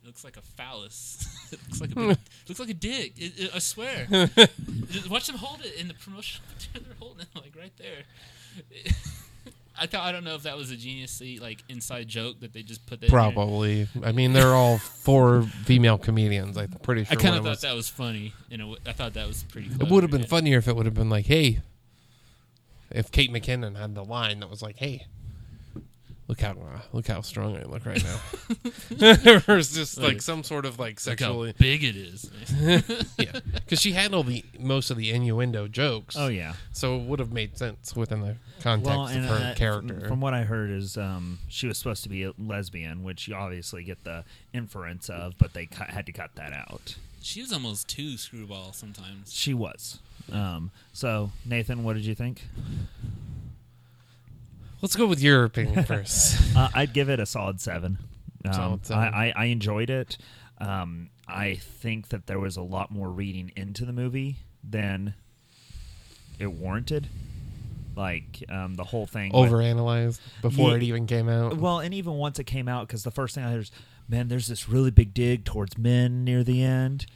It looks like a phallus. (laughs) it looks like a big, (laughs) looks like a dick. It, it- I swear. (laughs) Watch them hold it in the promotional. material. They're holding it like right there. I thought I don't know if that was a geniusly like inside joke that they just put that. there. Probably. I mean, they're all four female comedians. I'm pretty sure. I kind of thought was- that was funny. You know, I thought that was pretty. It would have been Yeah. funnier if it would have been like, "Hey," if Kate McKinnon had the line that was like, "Hey, look how uh, look how strong I look right now," (laughs) or it's just like Like, some sort of like Look how sexually, big it is. (laughs) yeah, because she had all the most of the innuendo jokes. Oh yeah. so it would have made sense within the context Well, and of her uh, character. From, from what I heard, is um, she was supposed to be a lesbian, which you obviously get the inference of, but they cut, had to cut that out. she was almost too screwball sometimes. She was. Um, so Nathan, what did you think? Let's go with your opinion (laughs) first. Uh, I'd give it a solid seven. Um, Solid seven. I, I, I enjoyed it. Um, I think that there was a lot more reading into the movie than it warranted. Like um, the whole thing. with- Overanalyzed before Yeah. it even came out. Well, and even once it came out, because the first thing I heard is, man, there's this really big dig towards men near the end,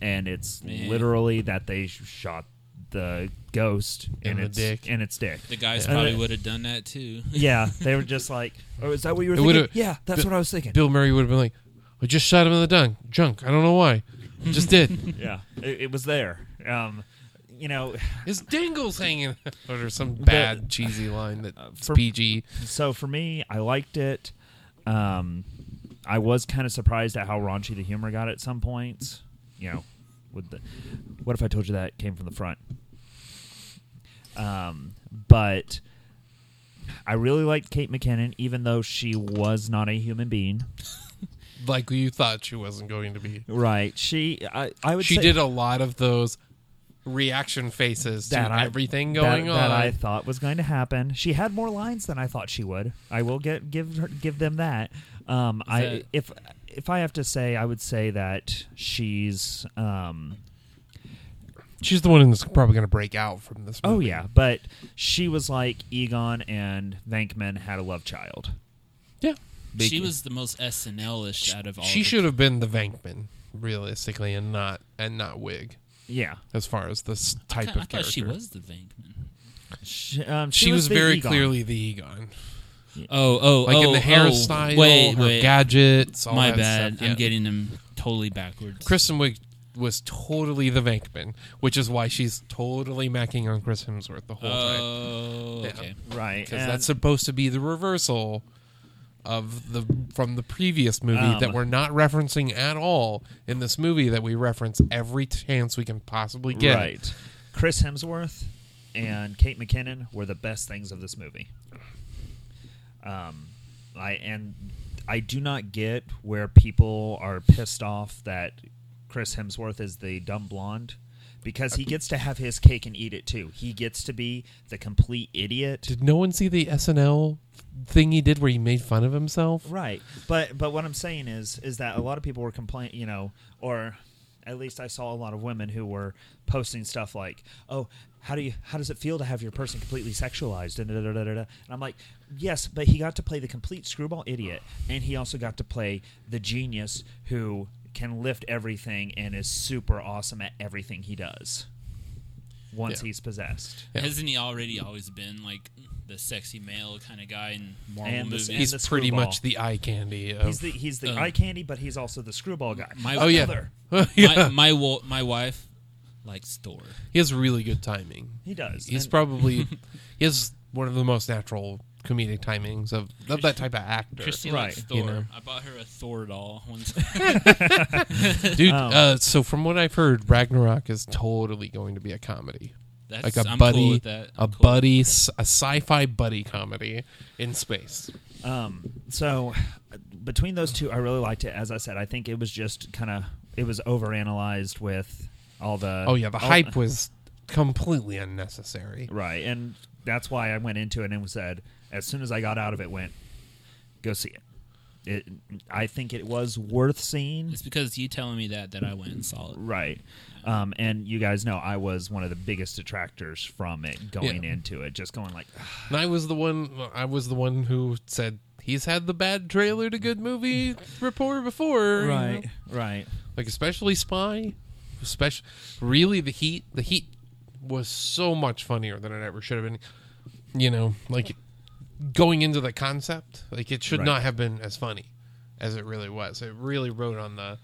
and it's Man. literally that they shot the ghost In the its dick. in its dick. The guys Yeah. probably would have done that too. (laughs) Yeah, they were just like, "Oh, is that what you were It thinking?" would've- Yeah, that's Bill- what I was thinking. Bill Murray would have been like, "I just shot him in the dunk, junk. I don't know why, just did." (laughs) yeah, it, it was there. Um, you know, (laughs) His dingle's hanging, or some bad cheesy line that's Uh, for- PG. so for me, I liked it. Um, I was kind of surprised at how raunchy the humor got at some points. You know, with the what if I told you that came from the front? Um, but I really liked Kate McKinnon, even though she was not a human being. (laughs) Like you thought she wasn't going to be. Right? She, I, I would She say did a lot of those reaction faces to I- everything that- going on. that I thought was going to happen. She had more lines than I thought she would. I will get give her, give them that. Um, I that- if if I have to say, I would say that she's. Um, She's the one that's probably going to break out from this. oh yeah, but she was like Egon and Venkman had a love child. yeah. she was the most SNL-ish out of all. She should have been the Venkman, realistically, and not and not Wiig. Yeah, As far as this I type thought- I of thought character, she was the Venkman. she, um, She, was, the very Egon. clearly the Egon, Oh, oh, like oh, in the hairstyle, Oh, wait, her wait. gadgets. All My that bad. stuff, yeah. I'm getting them totally backwards. Kristen Wiig was totally the Venkman, which is why she's totally macking on Chris Hemsworth the whole time. Oh, Yeah. okay. right? Because that's supposed to be the reversal of the from the previous movie Um, that we're not referencing at all in this movie that we reference every chance we can possibly get. Right. Chris Hemsworth and Kate McKinnon were the best things of this movie. Um, I and I do not get where people are pissed off that Chris Hemsworth is the dumb blonde because he gets to have his cake and eat it too. He gets to be the complete idiot. Did no one see the SNL thing he did where he made fun of himself? Right. But but what I'm saying is is that a lot of people were complaining, you know, or at least I saw a lot of women who were posting stuff like, "Oh, how do you how does it feel to have your person completely sexualized?" And, da, da, da, da, da. and I'm like, "Yes, but he got to play the complete screwball idiot and he also got to play the genius who can lift everything and is super awesome at everything he does once Yeah. he's possessed." Yeah. Hasn't he already always been like the sexy male kind of guy in Marvel And the- movies? and He's pretty screwball. much the eye candy of. He's the he's the Um, eye candy, but he's also the screwball guy. My- oh yeah, (laughs) yeah. my my, my wife likes Thor. he has really good timing. He does. He's And- probably (laughs) he has one of the most natural comedic timings of, of that type of actor. Christy Right, likes you know. I bought her a Thor doll once. (laughs) Dude, Um, uh, so from what I've heard, Ragnarok is totally going to be a comedy, That's, like a I'm buddy, cool with that. a I'm cool. buddy, s- a sci-fi buddy comedy in space. Um, so between those two, I really liked it. As I said, I think it was just kind of it was overanalyzed with all the. Oh yeah, the all- hype was completely unnecessary. right, and that's why I went into it and said as soon as I got out of it, went go see it. It, I think it was worth seeing. It's because you telling me that that I went and saw it. Right. Um, and you guys know I was one of the biggest detractors from it going Yeah. into it, just going like, And I was the one. I was the one who said he's had the bad trailer to good movie rapport before. you know? right. Like especially Spy, especially really the Heat. The Heat was so much funnier than it ever should have been. You know, like going into the concept, like it should Right. not have been as funny as it really was. It really wrote on the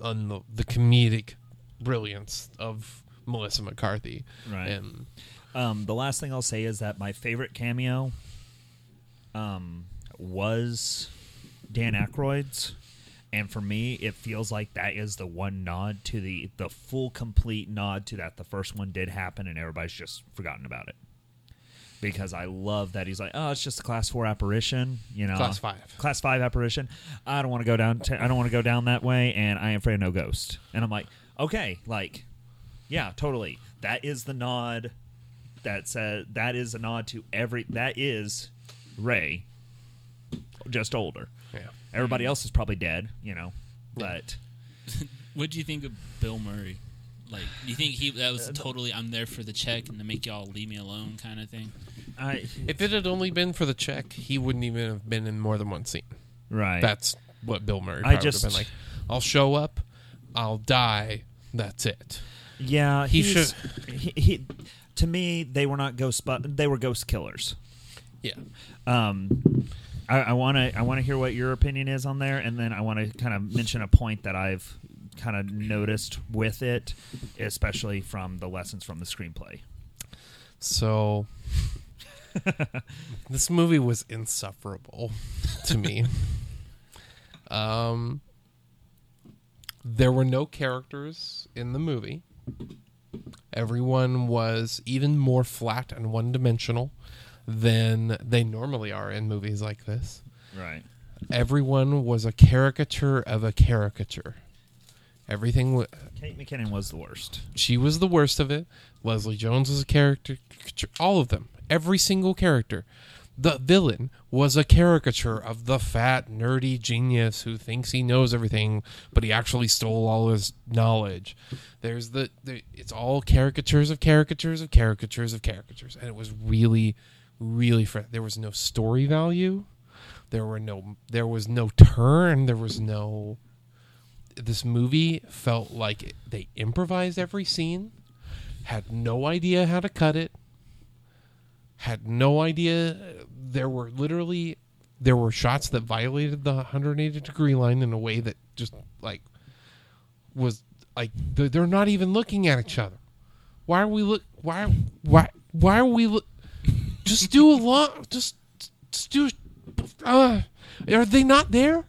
on the, the comedic brilliance of Melissa McCarthy. Right. And Um, the last thing I'll say is that my favorite cameo um, was Dan Aykroyd's, and for me, it feels like that is the one nod to the the full complete nod to that the first one did happen, and everybody's just forgotten about it. Because I love that he's like, oh, it's just a class four apparition, you know, Class five. class five apparition. I don't want to go down. To, I don't want to go down that way, and I am afraid of no ghost. And I'm like, okay, like, yeah, totally. That is the nod. That's uh, that is a nod to every. That is Ray, just older. yeah. Everybody else is probably dead, you know. But (laughs) What do you think of Bill Murray? Like, do you think he that was totally I'm there for the check and to make y'all leave me alone kind of thing? I If it had only been for the check, he wouldn't even have been in more than one scene. right. That's what Bill Murray I probably would just- have been like. I'll show up, I'll die. That's it. yeah. he he's- He, he, to me, they were not ghost, but they were ghost killers. Yeah. Um, I want to I want to hear what your opinion is on there, and then I want to kind of mention a point that I've kind of noticed with it, especially from the lessons from the screenplay. So (laughs) this movie was insufferable (laughs) to me. Um there were no characters in the movie. Everyone was even more flat and one-dimensional than they normally are in movies like this. Right. Everyone was a caricature of a caricature. Everything Kate McKinnon was the worst. she was the worst of it. Leslie Jones was a character. All of them. Every single character. The villain was a caricature of the fat, nerdy genius who thinks he knows everything, but he actually stole all his knowledge. There's the, the it's all caricatures of caricatures of caricatures of caricatures, and it was really, really fr- there was no story value. There were no there was no turn. There was no this movie felt like they improvised every scene, had no idea how to cut it, had no idea. There were literally there were shots that violated the 180 degree line in a way that just like was like they're not even looking at each other. Why are we look? Why why why are we look? Just do a lot. Just just do. Uh, are they not there?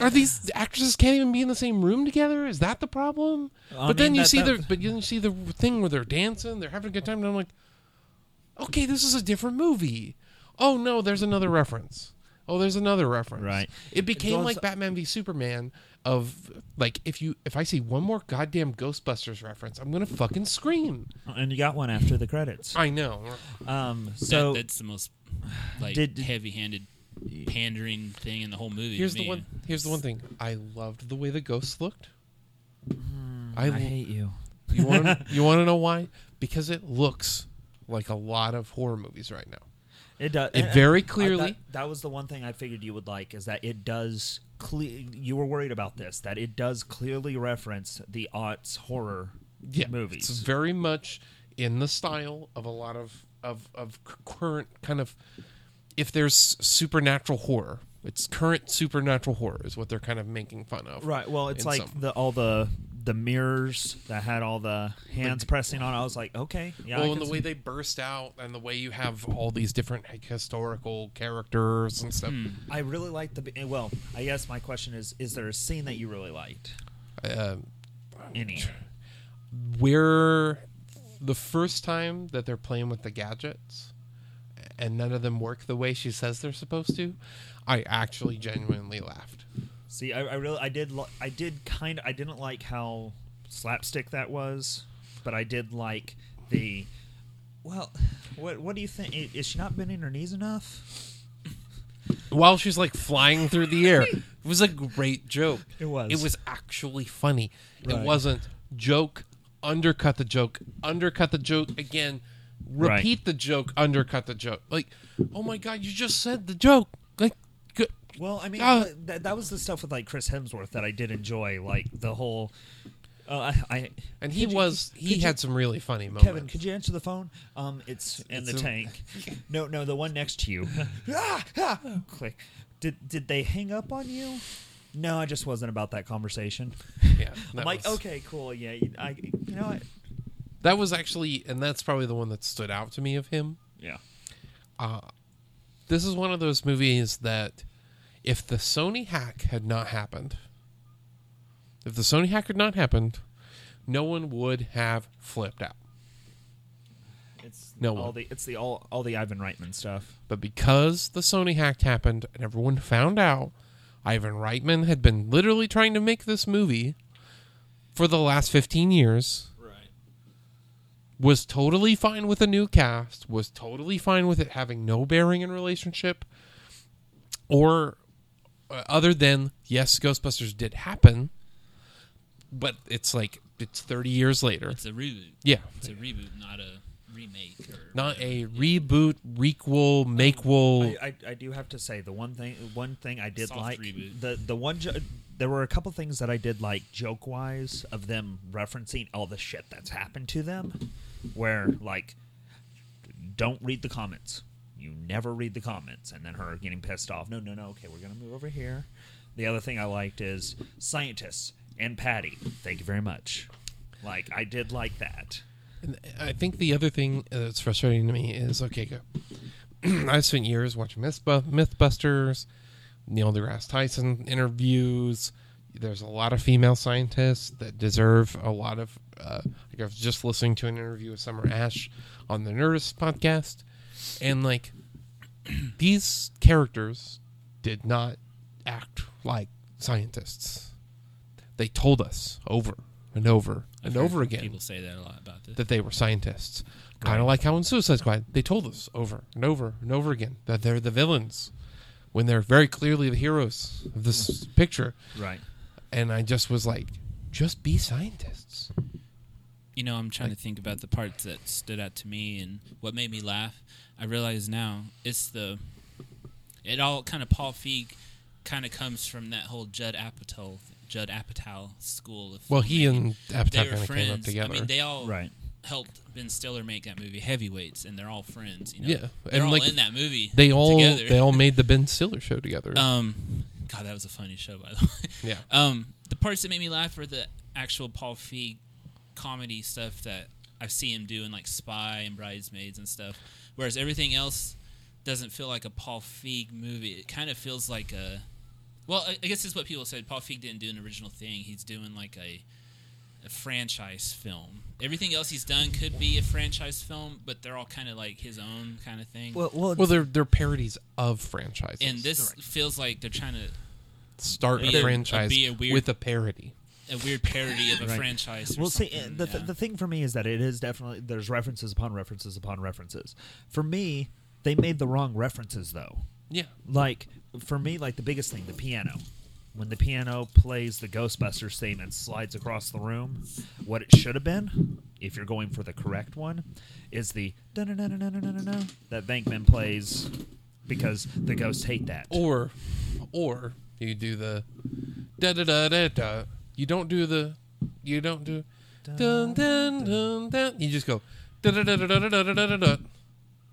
Are these actresses can't even be in the same room together? Is that the problem? I but then mean, you that- see that- the but then you see the thing where they're dancing, they're having a good time, and I'm like, okay, this is a different movie. Oh no, there's another reference. Oh, there's another reference. Right. It became goes- like Batman v Superman of like if you if I see one more goddamn Ghostbusters reference, I'm gonna fucking scream. And you got one after the credits. I know. Um, So so that's the most like Did- heavy-handed pandering thing in the whole movie. Here's the one. Here's the one thing. I loved the way the ghosts looked. Hmm, I, I, hate you. you want (laughs) you want to know why? Because it looks like a lot of horror movies right now. It does. It and- very I- clearly- that, that was the one thing I figured you would like is that it does. Cle- you were worried about this that it does clearly reference the aughts horror yeah, movies. It's very much in the style of a lot of of of current kind of. If there's supernatural horror, it's current supernatural horror is what they're kind of making fun of. Right. Well, it's in like some. the all the the mirrors that had all the hands pressing on. I was like, okay, yeah. I well, can and the see- way they burst out, and the way you have all these different like, historical characters and stuff. Hmm. I really liked the. eh, Well, I guess my question is: Is there a scene that you really liked? Uh, Any? where the first time that they're playing with the gadgets and none of them work the way she says they're supposed to, I actually genuinely laughed. See, I, I really, I did, li- I did kind of, I didn't like how slapstick that was, but I did like the. Well, what what do you think? Is she not bending her knees enough? While she's like flying through the air, it was a great joke. It was. It was actually funny. It wasn't joke, undercut the joke, undercut the joke again, Right. repeat the joke, undercut the joke. Like, oh my god, you just said the joke. Like, good. Well, I mean, Ah. that, that was the stuff with like Chris Hemsworth that I did enjoy, like the whole. Uh, I, I And he could you- was could he you- had some really funny moments. Kevin, could you answer the phone? Um, it's in It's the a- tank. (laughs) No, no, the one next to you. (laughs) ah, ah, click. Did did they hang up on you? No, I just wasn't about that conversation. yeah, (laughs) I'm like, was- okay, cool, yeah, I, you know, what? That was actually, and that's probably the one that stood out to me of him. yeah, uh, This is one of those movies that, if the Sony hack had not happened, if the Sony hack had not happened, no one would have flipped out. it's No all one. the it's the all all the Ivan Reitman stuff. But because the Sony hack happened and everyone found out, Ivan Reitman had been literally trying to make this movie for the last 15 years. Was totally fine with a new cast, was totally fine with it having no bearing in relationship, or uh, other than, yes, Ghostbusters did happen, but it's like, it's 30 years later. It's a reboot. Yeah. It's a reboot, not a remake. Or Not a reboot, requel, makequel. I, I, I do have to say the one thing one thing I did Soft like reboot. the the one jo- there were a couple things that I did like joke wise of them referencing all the shit that's happened to them, where like don't read the comments. You never read the comments, and then her getting pissed off. No, no, no. Okay, we're gonna move over here. The other thing I liked is scientists and Patty. Thank you very much. Like I did like that. And I think the other thing that's frustrating to me is okay, go. (clears throat) I've spent years watching Mythbu- Mythbusters, Neil deGrasse Tyson interviews. There's a lot of female scientists that deserve a lot of. Uh, like I was just listening to an interview with Summer Ash on the Nerdist podcast, and like (clears throat) these characters did not act like scientists. They told us over and over and over again People say that a lot about this. that they were scientists. Kind of like how in Suicide Squad, they told us over and over and over again that they're the villains when they're very clearly the heroes of this picture. Right. And I just was like, just be scientists. You know, I'm trying to think about the parts that stood out to me and what made me laugh. I realize now it's the. It all kind of Paul Feig kind of comes from that whole Judd Apatow Judd Apatow school of. Well, he and Apatow kind of came up together. I mean, they all Right. helped Ben Stiller make that movie Heavyweights, and they're all friends. You know? Yeah, they're and, all like, in that movie. they all together. they all made the Ben Stiller show together. Um, God, that was a funny show, by the way. yeah. Um, the parts that made me laugh were the actual Paul Feig comedy stuff that I see him do in like Spy and Bridesmaids and stuff. Whereas everything else doesn't feel like a Paul Feig movie. It kind of feels like a. Well, I I guess this is what people said. Paul Feig didn't do an original thing. He's doing like a a franchise film. Everything else he's done could be a franchise film, but they're all kind of like his own kind of thing. Well, well, Well, they're they're parodies of franchises. and this feels like they're trying to start a a- franchise be a weird- with a parody. A weird parody of a Right. franchise. Or Well, see, the, yeah. the thing for me is that it is definitely there's references upon references upon references. For me, they made the wrong references though. Yeah. Like for me, like the biggest thing, the piano. When the piano plays the Ghostbusters theme and slides across the room, what it should have been, if you're going for the correct one, is the that Venkman plays because the ghosts hate that. Or, or you do the da da da da da. You don't do the. You don't do. Dun dun dun dun. You just go da da da da da da da da da da.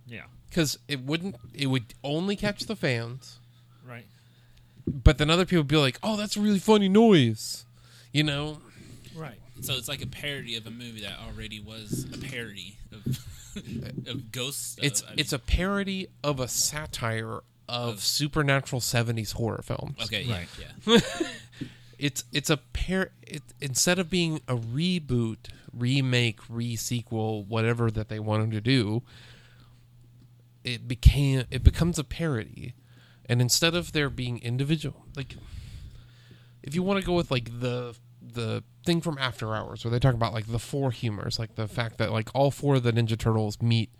Yeah. Because it wouldn't. It would only catch the fans. Right. But then other people would be like, "Oh, that's a really funny noise," you know. Right. So it's like a parody of a movie that already was a parody of of ghosts. Stuff. It's I mean- it's a parody of a satire of Of- supernatural '70s horror films. okay, yeah, Right. yeah. It's it's a pair it, instead of being a reboot remake re-sequel whatever that they wanted to do it became it becomes a parody. And instead of there being individual like if you want to go with like the the thing from after hours where they talk about like the four humors like the fact that like all four of the ninja turtles meet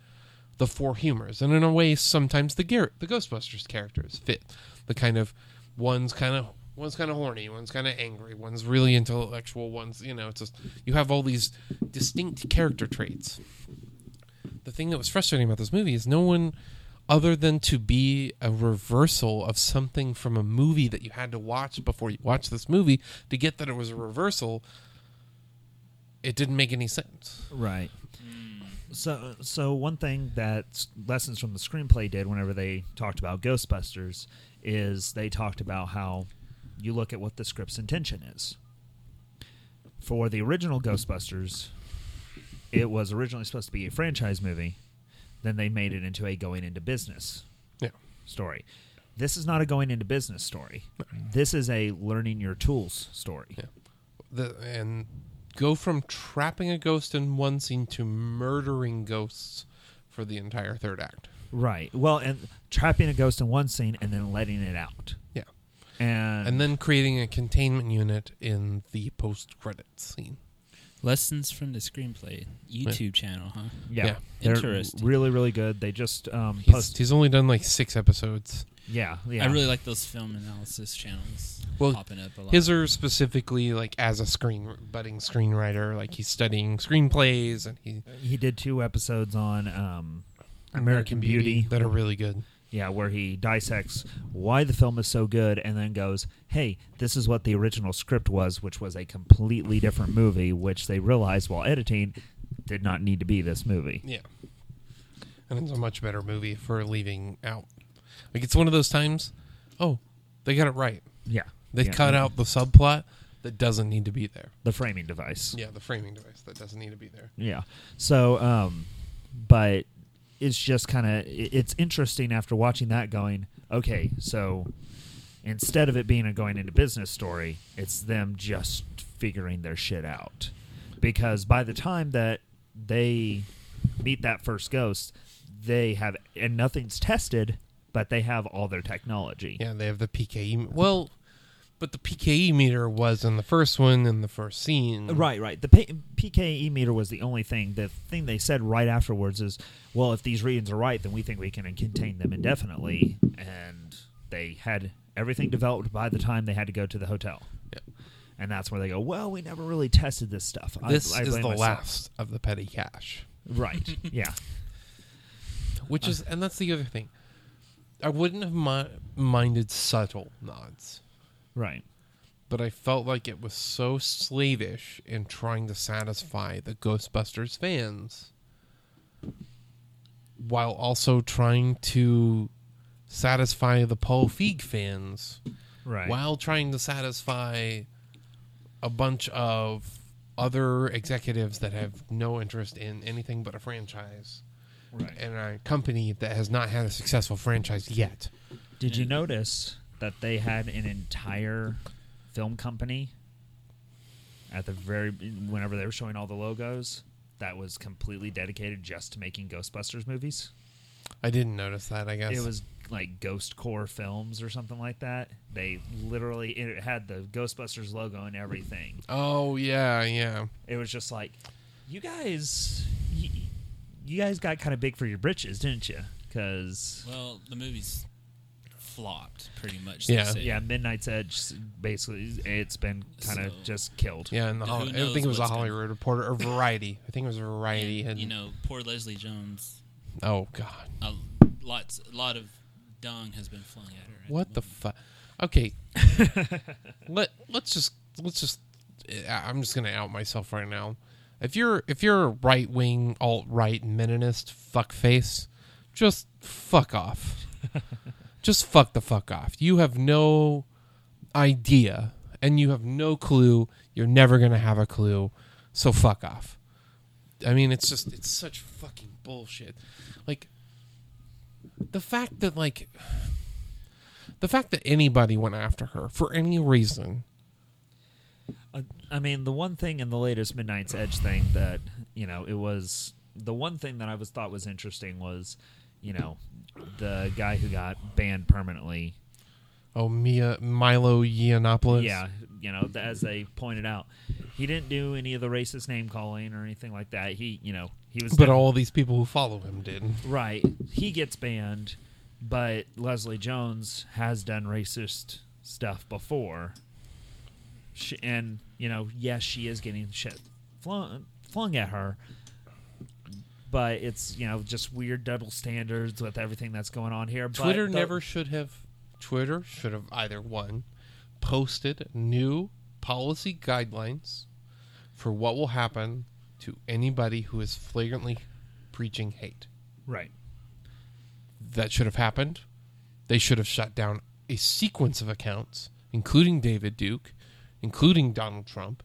the four humors. And in a way sometimes the Garrett the ghostbusters characters fit. The kind of one's kind of one's kind of horny one's kind of angry one's really intellectual one's you know it's just you have all these distinct character traits. The thing that was frustrating about this movie is no one other than to be a reversal of something from a movie that you had to watch before you watch this movie to get that it was a reversal it didn't make any sense. Right. Mm. So, so one thing that lessons from the screenplay did whenever they talked about Ghostbusters is they talked about how you look at what the script's intention is. For the original Ghostbusters, it was originally supposed to be a franchise movie. Then they made it into a going into business yeah story. This is not a going into business story. This is a learning your tools story. Yeah. the, and go from trapping a ghost in one scene to murdering ghosts for the entire third act Right. Well, and trapping a ghost in one scene and then letting it out. Yeah And and then creating a containment unit in the post credits scene Lessons from the screenplay YouTube channel, huh? Yeah, Yeah. they're Interesting. really, really good. They just um, he's, post. he's only done like six episodes Yeah, yeah. I really like those film analysis channels Well, popping up a lot. His are specifically like as a screen budding screenwriter, like he's studying screenplays and he he did two episodes on um, American Beauty. that are really good. Yeah, where he dissects why the film is so good, and then goes, "Hey, this is what the original script was, which was a completely different movie, which they realized while editing did not need to be this movie." Yeah, and it's a much better movie for leaving out. Like it's one of those times. Oh, they got it right. Yeah, They Yeah. cut out the subplot that doesn't need to be there. the framing device. Yeah, the framing device that doesn't need to be there. Yeah. So, um, but it's just kind of it's interesting after watching that. Going, okay, so instead of it being a going into business story, it's them just figuring their shit out. Because by the time that they meet that first ghost, they have and nothing's tested, but they have all their technology. Yeah, they have the PKE. Well, but the PKE meter was in the first one in the first scene. Right, right. The P- PKE meter was the only thing. The thing they said right afterwards is, well, if these readings are right, then we think we can contain them indefinitely. And they had everything developed by the time they had to go to the hotel. Yeah. And that's where they go, well, we never really tested this stuff. This I is the myself." last of the petty cash. Right. (laughs) yeah. Which is, and that's the other thing. I wouldn't have mi- minded subtle nods, Right. but I felt like it was so slavish in trying to satisfy the Ghostbusters fans while also trying to satisfy the Paul Feig fans Right. while trying to satisfy a bunch of other executives that have no interest in anything but a franchise Right. and a company that has not had a successful franchise yet. Did you notice that they had an entire film company at the very whenever they were showing all the logos that was completely dedicated just to making Ghostbusters movies? I didn't notice that. I guess It was like Ghost Core Films or something like that. They literally it had the Ghostbusters logo and everything. Oh yeah, yeah. It was just like, you guys, you, you guys got kind of big for your britches, didn't you? Because well, the movie's flopped pretty much. Yeah. they yeah, Midnight's Edge basically it's been kind of So- just killed. Yeah, and the Who Hol- I think it was a what's gonna- Hollywood Reporter or Variety. I think it was Variety. And, And, you know, poor Leslie Jones. oh god, A lots, a lot of dung has been flung at her. at what the movie. fuck? Okay, (laughs) let let's just let's just. I- I'm just gonna out myself right now. If you're if you're a right wing alt right Meninist fuckface, just fuck off. (laughs) just fuck the fuck off. You have no idea and you have no clue. You're never gonna have a clue. So fuck off. I mean, it's just it's such fucking bullshit. Like the fact that like the fact that anybody went after her for any reason. Uh, I mean, the one thing in the latest Midnight's Edge thing that you know it was the one thing that I was thought was interesting was, you know, the guy who got banned permanently. Oh, Mia Milo Yiannopoulos. Yeah, you know, as they pointed out, he didn't do any of the racist name calling or anything like that. He, you know, he was but all these people who follow him did. right. He gets banned, but Leslie Jones has done racist stuff before. She, and you know, yes, she is getting shit flung, flung at her, but it's you know just weird double standards with everything that's going on here. But Twitter the- never should have. Twitter should have either one posted new policy guidelines for what will happen to anybody who is flagrantly preaching hate. right. That should have happened. They should have shut down a sequence of accounts, including David Duke, including Donald Trump.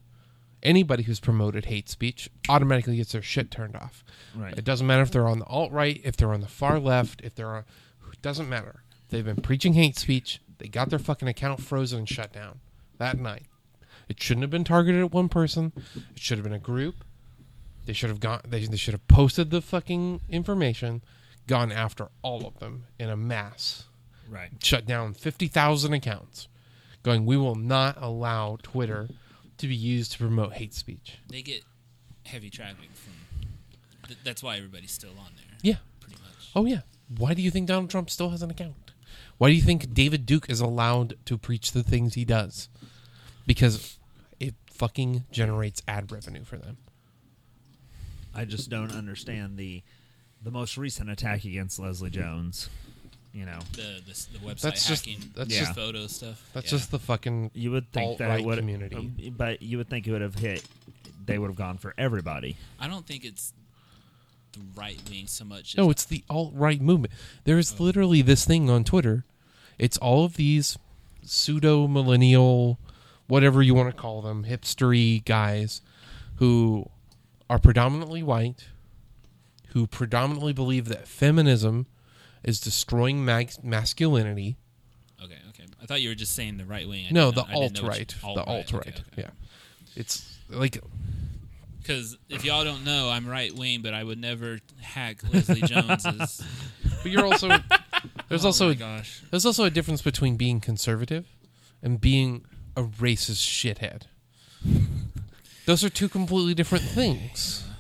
Anybody who's promoted hate speech automatically gets their shit turned off. Right. It doesn't matter if they're on the alt right, if they're on the far left, if they're on. It doesn't matter. They've been preaching hate speech. They got their fucking account frozen and shut down that night. It shouldn't have been targeted at one person. It should have been a group. They should have gone. They, they should have posted the fucking information, gone after all of them in a mass, Right. shut down fifty thousand accounts, going. We will not allow Twitter to be used to promote hate speech. They get heavy traffic from. Th- that's why everybody's still on there. Yeah. Pretty much. Oh yeah. Why do you think Donald Trump still has an account? Why do you think David Duke is allowed to preach the things he does? Because it fucking generates ad revenue for them. I just don't understand the the most recent attack against Leslie Jones. You know, The the, the website That's just- hacking. that's Yeah. just photo stuff. That's Yeah. just the fucking you would think that it would community. um, but you would think it would have hit. They would have gone for everybody. I don't think it's the right wing so much. No, it's the alt right movement. There is literally this thing on Twitter. It's all of these pseudo millennial, whatever you want to call them, hipstery guys who are predominantly white, who predominantly believe that feminism is destroying mag- masculinity. Okay, okay. I thought you were just saying the right wing. I no, the know- I didn't alt right. The alt right. okay, okay. Yeah. It's like Because if y'all don't know, I'm right wing, but I would never hack Leslie Jones's. (laughs) but you're also there's oh also gosh. There's also a difference between being conservative and being a racist shithead. Those are two completely different things. (laughs)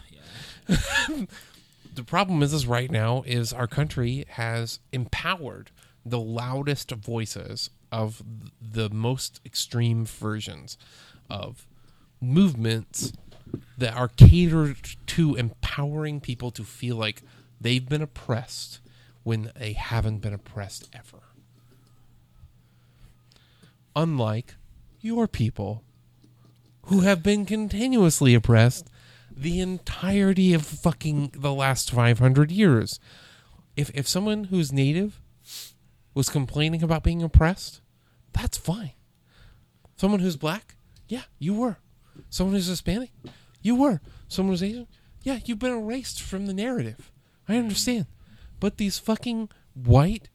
(laughs) the problem is, is right now is our country has empowered the loudest voices of the most extreme versions of movements that are catered to empowering people to feel like they've been oppressed when they haven't been oppressed ever. Unlike your people, who have been continuously oppressed the entirety of fucking the last 500 years. If, if someone who's native was complaining about being oppressed, that's fine. Someone who's black, yeah, you were. Someone who's Hispanic, you were. Someone who's Asian, yeah, you've been erased from the narrative. I understand. But these fucking white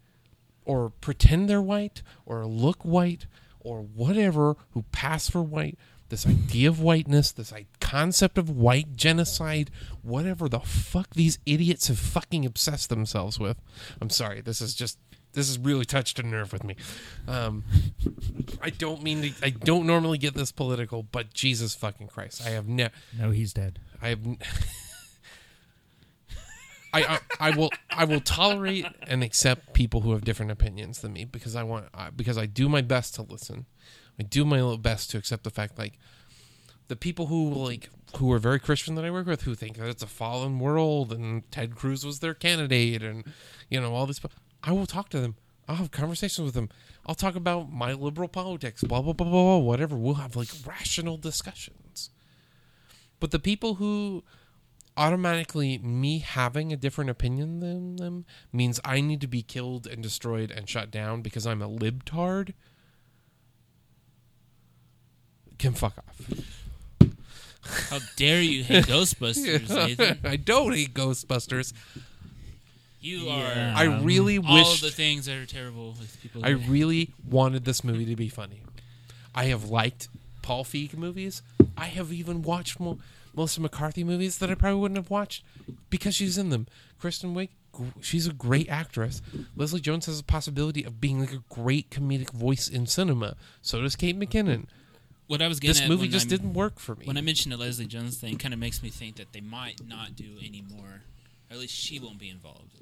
or pretend they're white or look white or whatever who pass for white, this idea of whiteness, this concept of white genocide, whatever the fuck these idiots have fucking obsessed themselves with. I'm sorry, this is just this has really touched a nerve with me. Um, I don't mean to, I don't normally get this political, but Jesus fucking Christ, I have never No, he's dead. I have. n- (laughs) I, I I will I will tolerate and accept people who have different opinions than me because I want because I do my best to listen. I do my little best to accept the fact like the people who like who are very Christian that I work with who think that it's a fallen world and Ted Cruz was their candidate and you know all this. I will talk to them. I'll have conversations with them. I'll talk about my liberal politics, blah blah blah blah, blah whatever. We'll have like rational discussions. But the people who automatically me having a different opinion than them means I need to be killed and destroyed and shut down because I'm a libtard can fuck off. How dare you hate (laughs) Ghostbusters, Nathan? I don't hate Ghostbusters. You Yeah. are I really wish. all wish the things that are terrible with people. I who- really wanted this movie to be funny. I have liked Paul Feig movies. I have even watched Mo- Melissa McCarthy movies that I probably wouldn't have watched because she's in them. Kristen Wiig, she's a great actress. Leslie Jones has a possibility of being like a great comedic voice in cinema. So does Kate McKinnon. What I was getting This at movie just I'm- didn't work for me. When I mentioned the Leslie Jones thing, kind of makes me think that they might not do any more. Or at least she won't be involved.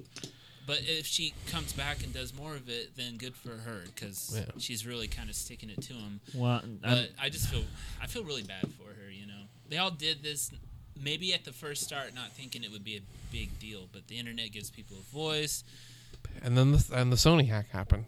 But if she comes back and does more of it, then good for her because Yeah. she's really kind of sticking it to him. Well, I'm- But I just feel I feel really bad for her. You know, they all did this maybe at the first start not thinking it would be a big deal, but the internet gives people a voice. And then the and the Sony hack happened.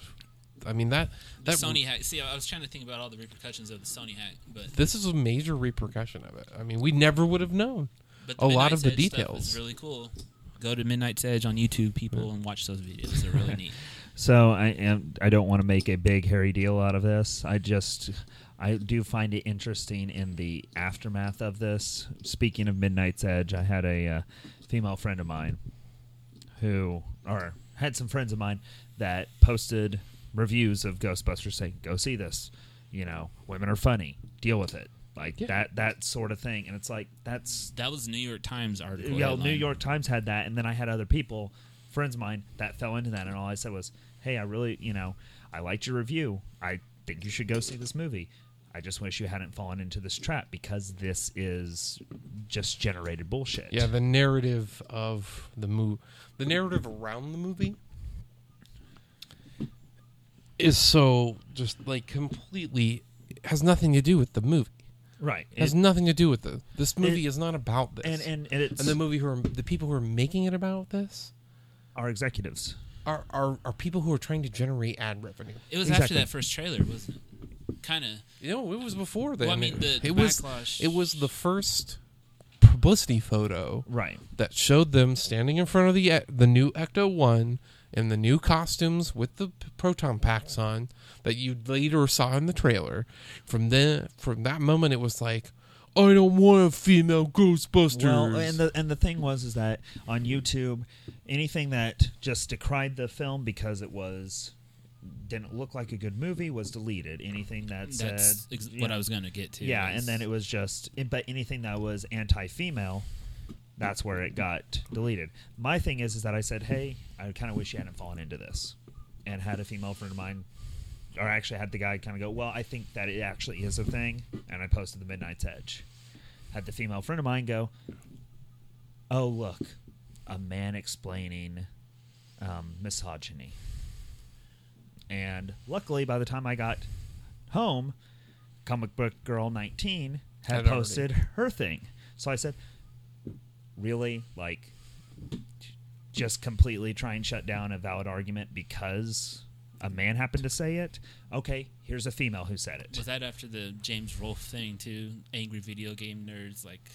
I mean that The that Sony hack. See, I was trying to think about all the repercussions of the Sony hack, but this is a major repercussion of it. I mean, we never would have known. but a lot Midnight's of the Edge stuff details. is really cool. Go to Midnight's Edge on YouTube, people, and watch those videos. They're really neat. (laughs) So I am. I don't want to make a big hairy deal out of this. I just. I do find it interesting in the aftermath of this. Speaking of Midnight's Edge, I had a uh, female friend of mine who, or had some friends of mine that posted reviews of Ghostbusters saying, "Go see this." You know, women are funny. Deal with it. Like Yeah. that. That sort of thing. And it's like that's That was New York Times article. yeah, headline. New York Times had that, and then I had other people, friends of mine, that fell into that, and all I said was, "Hey, I really, you know, I liked your review. I think you should go see this movie. I just wish you hadn't fallen into this trap because this is just generated bullshit." Yeah, the narrative of the movie, the narrative around the movie is so just like completely has nothing to do with the movie. right. It has nothing to do with the. This movie It- is not about this. and and, and it's and the movie who are the people who are making it about this are executives. are are, are people who are trying to generate ad revenue. It was after that first trailer, wasn't it? Kind of. You know, it was before that. Well, I mean, the- it the was backlash- it was the first publicity photo Right. that showed them standing in front of the e- the new Ecto One in the new costumes with the proton packs on that you later saw in the trailer. From then, from that moment, it was like, I don't want a female Ghostbusters. Well, and the and the thing was is that on YouTube, anything that just decried the film because it was didn't look like a good movie was deleted. Anything that said That's ex- what know, I was going to get to. Yeah, is- and then it was just, but anything that was anti-female, that's where it got deleted. My thing is, is that I said, hey, I kind of wish you hadn't fallen into this, and had a female friend of mine, or actually had the guy kind of go, well, I think that it actually is a thing, and I posted the Midnight's Edge. Had the female friend of mine go, oh look, a man explaining um, misogyny. And luckily, by the time I got home, Comic Book Girl 19 had, Had already- posted her thing. So I said, really? Like, just completely try and shut down a valid argument because a man happened to say it? Okay, here's a female who said it. Was that after the James Rolfe thing too? Angry video game nerds like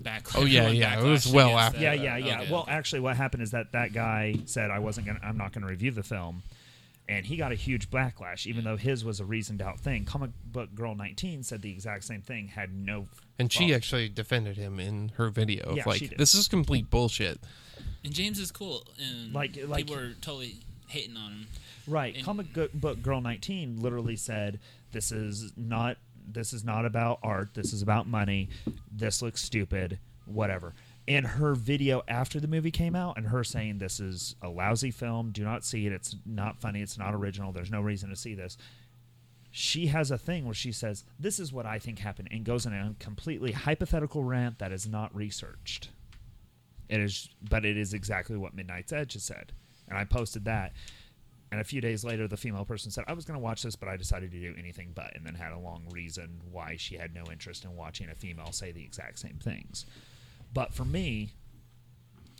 back. Oh, yeah, yeah, it was well against after yeah, yeah, yeah. Okay, well, okay. actually, what happened is that that guy said I wasn't gonna, I'm not gonna review the film, and he got a huge backlash, even though his was a reasoned out thing. Comic Book Girl 19 said the exact same thing, had no. and she fault. actually defended him in her video. Of Yeah, she like, did. this is complete bullshit. and James is cool, and Like- like- people are totally hating on him. Right. And- Comic Book Girl 19 literally said, "This is not. This is not about art. This is about money. This looks stupid. Whatever." In her video after the movie came out, and her saying this is a lousy film. Do not see it. It's not funny. It's not original. There's no reason to see this. She has a thing where she says, "This is what I think happened," and goes in a completely hypothetical rant that is not researched. It is, but it is exactly what Midnight's Edge has said, and I posted that. And a few days later, the female person said, I was going to watch this, but I decided to do anything but, and then had a long reason why she had no interest in watching a female say the exact same things. But for me,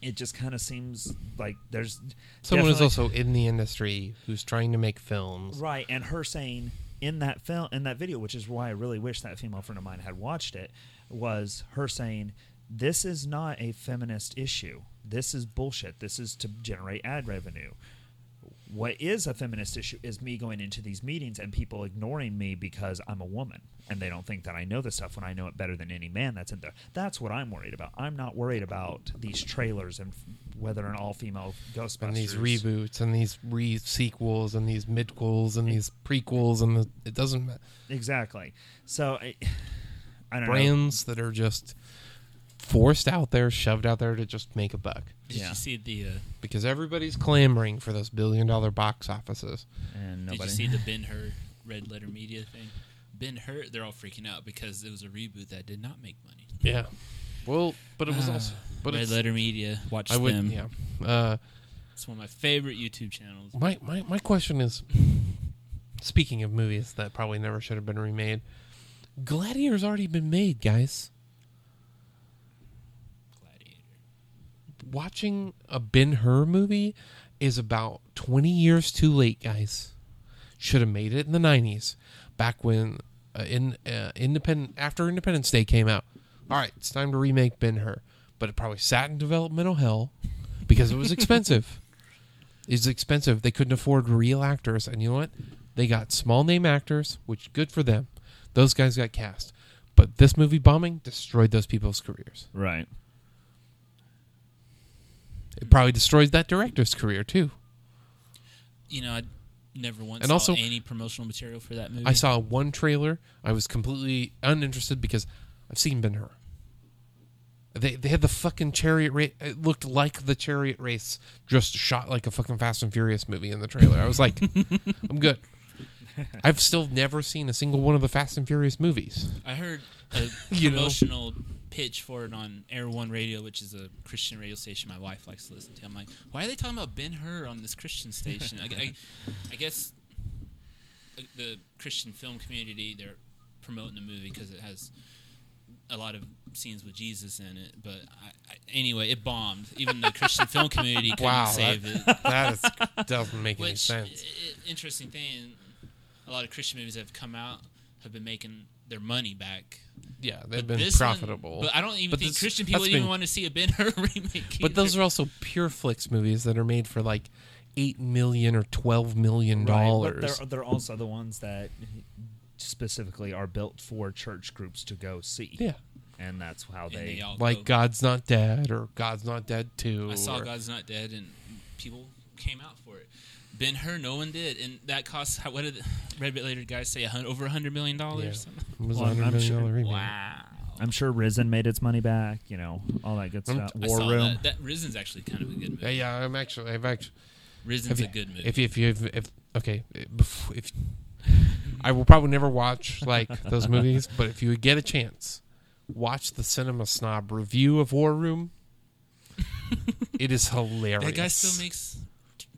it just kind of seems like there's. Someone is definitely- also in the industry who's trying to make films. Right, and her saying in that film in that video, which is why I really wish that female friend of mine had watched it, was her saying, This is not a feminist issue. This is bullshit. This is to generate ad revenue. What is a feminist issue is me going into these meetings and people ignoring me because I'm a woman and they don't think that I know the stuff when I know it better than any man that's in there. That's what I'm worried about. I'm not worried about these trailers and f- whether an all female Ghostbusters And these reboots and these re sequels and these midquels and these prequels and the, it doesn't matter. exactly. So I, I don't know. brands that are just forced out there, shoved out there to just make a buck. Did Yeah. you see the? Uh, Because everybody's clamoring for those billion dollar box offices. and did nobody. you see the (laughs) Ben Hur Red Letter Media thing? Ben Hur, they're all freaking out because it was a reboot that did not make money. Yeah. Well, but it was also but Red it's, Letter Media, watch I would them. yeah. Uh It's one of my favorite YouTube channels. my, my my question is speaking of movies that probably never should have been remade, Gladiator's already been made, guys. Gladiator. Watching a Ben Hur movie is about 20 years too late, guys. Should have made it in the 90s, back when uh, in uh, independent after Independence Day came out. All right, it's time to remake Ben Hur, but it probably sat in developmental hell because it was expensive. (laughs) it's expensive. They couldn't afford real actors, and you know what? They got small name actors, which good for them. Those guys got cast. But this movie bombing destroyed those people's careers. Right. It probably destroys that director's career too. You know, I never once And saw also- any promotional material for that movie. I saw one trailer. I was completely uninterested because I've seen Ben Hur. They they had the fucking chariot race. It looked like the chariot race, just shot like a fucking Fast and Furious movie in the trailer. I was like, (laughs) I'm good. I've still never seen a single one of the Fast and Furious movies. I heard a (laughs) You know? promotional pitch for it on Air One Radio, which is a Christian radio station my wife likes to listen to. I'm like, why are they talking about Ben Hur on this Christian station? I, I, I guess the Christian film community they're promoting the movie because it has a lot of scenes with Jesus in it. But I, I, anyway, it bombed. Even the Christian film community couldn't Wow, save that- it. (laughs) That is, doesn't make any sense. i- i- interesting thing. A lot of Christian movies that have come out have been making their money back. Yeah, they've But been this one- profitable. but I don't even But think this- Christian people even been- want to see a Ben Hur (laughs) remake. But those are also Pure Flix movies that are made for like eight million or twelve million Right, but dollars. they're, they're also the ones that specifically are built for church groups to go see. Yeah, And that's how And they. they all like go- God's Not Dead or God's Not Dead Two. I saw or- God's Not Dead, and people came out for it. Ben Hur, no one did, and that cost. how- What did the Red Bit later guys say? A hun- over a hundred million Yeah. dollars. It was Well, a I'm- hundred I'm sure- dollar. Wow. I'm sure Risen made its money back. You know, all that good stuff. I War Room. that. That Risen's actually kind of a good movie. Yeah, yeah, I'm actually, I've actually, Risen's have you- a good movie. if you, if you, if, if okay, if, if I will probably never watch like those (laughs) movies, but if you would get a chance, watch the Cinema Snob review of War Room. (laughs) it is hilarious. that guy still makes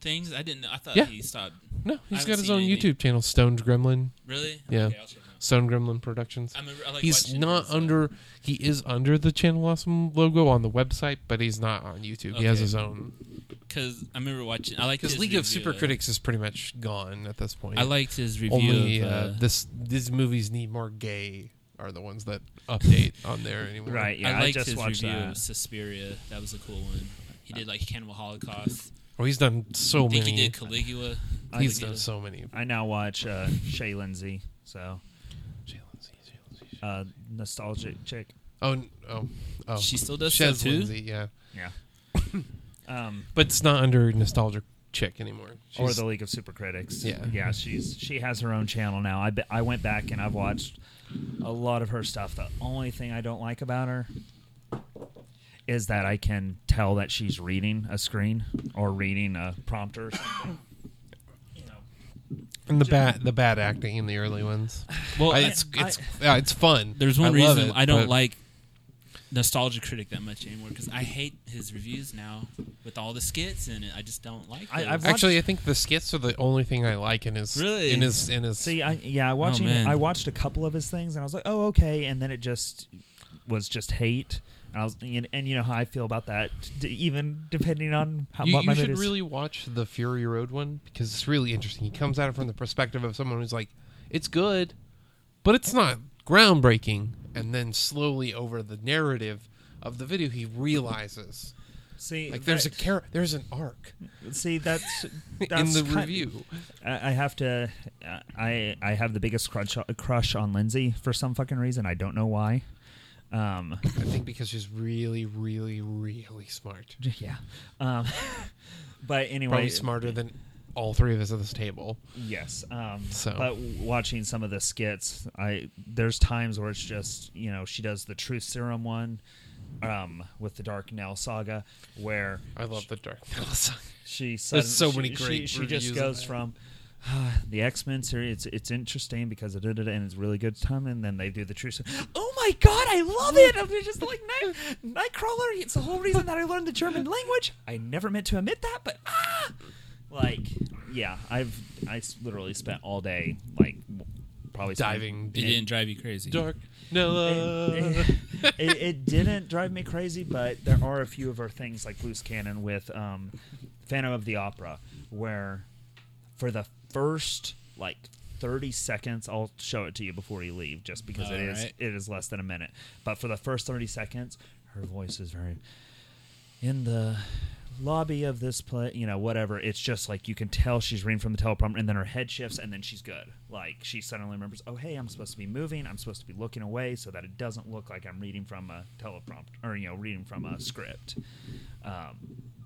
things. I didn't. know. I thought Yeah. he stopped. no. I He's haven't got his seen own anything. YouTube channel, Stones Gremlin. Really? Yeah. Okay, I'll check him out. Stone Gremlin Productions. I remember, I like he's watching not his, uh, under. He is under the Channel Awesome logo on the website, but he's not on YouTube. He has Okay. his own. because I remember watching. I like Because his League of review Super Critics is pretty much gone at this point. I liked his review only of uh, uh, this. These movies need more gay are the ones that update (laughs) on there anymore. Right. Yeah, I I, liked just his watched review that. of Suspiria. That was a cool one. He did like Cannibal Holocaust. Oh, he's done so I think many. he did Caligula. he's Caligula. done so many. I now watch uh, Shay Lindsay. So, Shay uh, nostalgic chick. Oh, oh, oh. She still does Shez stuff too. Lindsay, yeah, Yeah. (coughs) um, but it's not under nostalgic chick anymore. or the League of Super Critics. Yeah. yeah. She's she has her own channel now. I be, I went back and I've watched a lot of her stuff. The only thing I don't like about her is that I can tell that she's reading a screen or reading a prompter or something. (coughs) You know. and the bad the bad acting in the early ones. Well, I, I- it's it's yeah, it's fun. There's one I reason it, I don't but- like Nostalgia Critic that much anymore because I hate his reviews now with all the skits and. I just don't like. I- those. I've Actually, I think the skits are the only thing I like in his Really? in his in his. See, I yeah, watching oh, man. I watched a couple of his things and I was like, oh okay, and then it just was just hate. And I was and, and you know how I feel about that, d- even depending on how you what my you mood should is. really watch the Fury Road one because it's really interesting. He comes at it from the perspective of someone who's like, it's good, but it's not groundbreaking. And then slowly over the narrative of the video, he realizes see like there's a that- char- there's an arc see that's, (laughs) in the kind- review. I I have to. I I have the biggest crush crush on Lindsay for some fucking reason. I don't know why. Um, I think because she's really, really, really smart. (laughs) yeah. Um, (laughs) but anyway, Probably smarter than all three of us at this table. Yes. Um, So- but watching some of the skits, I there's times where it's just you know she does the Truth Serum one, um, with the Dark Nell saga, where I love the Dark Knight. she There's so she- many great She, reviews just goes from. "Ah, (sighs) the X Men series, it's it's interesting because it did it and it's really good time, and then they do the true. Serum. Oh my god, I love it! I'm just like Night, Nightcrawler. It's the whole reason that I learned the German language. I never meant to admit that, but ah, like yeah, I've I literally spent all day like w- probably spent- Diving It didn't drive you crazy. dark. No. it, (laughs) it, it didn't drive me crazy, but there are a few of our things like Loose Canon with um, Phantom of the Opera, where for the first like 30 seconds, I'll show it to you before you leave, just because it is Alright. it is less than a minute. But for the first 30 seconds, her voice is very in the lobby of this play, you know, whatever. It's just like you can tell she's reading from the teleprompter, and then her head shifts, and then she's good. Like she suddenly remembers, oh hey, I'm supposed to be moving. I'm supposed to be looking away so that it doesn't look like I'm reading from a teleprompter or you know reading from a script. Um,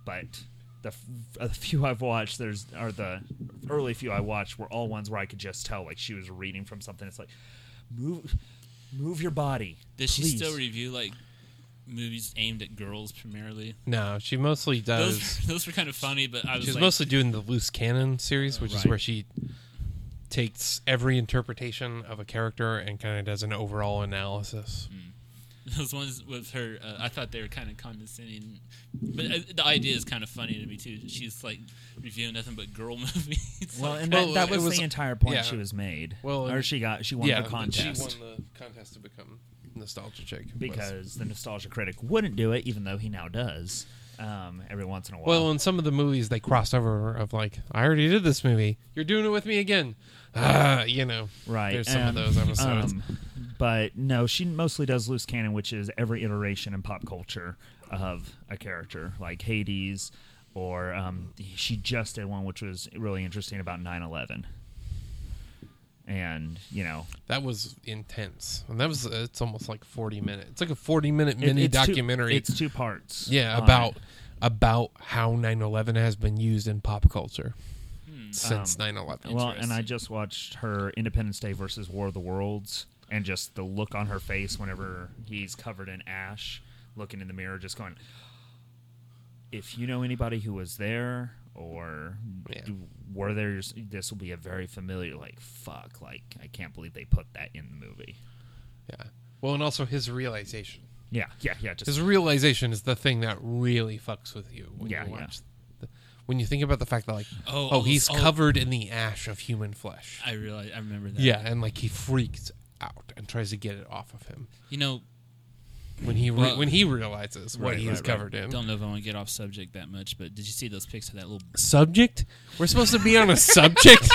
but the f- a few I've watched, there's or the early few I watched were all ones where I could just tell like she was reading from something. It's like move, move your body. Does she still review like movies aimed at girls primarily? no, she mostly does. Those (laughs) those were kind of funny, but I was She's like, mostly doing the Loose Canon series, which is Right. where she takes every interpretation of a character and kind of does an overall analysis. Hmm. (laughs) those ones with her. Uh, I thought they were kind of condescending, but uh, the idea is kind of funny to me too. She's like reviewing nothing but girl (laughs) movies. Well, Like, and Well, that, that was, was- the entire point yeah. she was made. Well, or she got she won yeah, the contest she won the contest to become nostalgia chick was- because the nostalgia critic wouldn't do it, even though he now does. Um, every once in a while. Well, in some of the movies, they crossed over of like, I already did this movie. You're doing it with me again. Ah, you know. right. There's some of and, those episodes. um, but no, she mostly does Loose Canon, which is every iteration in pop culture of a character, like Hades, or um, she just did one which was really interesting about 9/11. And you know, that was intense, and that was it's almost like 40 minutes. It's like a 40 minute mini it's two- documentary. it's two parts. yeah, about it. about how 9/11 has been used in pop culture hmm. since Um, 9/11. Well, and I just watched her Independence Day versus War of the Worlds, and just the look on her face whenever he's covered in ash, looking in the mirror, just going. If you know anybody who was there or Yeah. were there, this will be a very familiar. Like fuck, like I can't believe they put that in the movie. yeah. Well, and also his realization. Yeah, yeah, yeah. Just His realization is the thing that really fucks with you when Yeah, you yeah. watch. The, when you think about the fact that like, Oh, oh, oh he's oh. covered in the ash of human flesh. I realize I remember that. Yeah, and like he freaks out and tries to get it off of him You know, when he re- Well- when he realizes what Right, he right, is right. covered in. don't know if I want to get off subject that much, but did you see those pics of that little? Subject? We're supposed to be on a subject.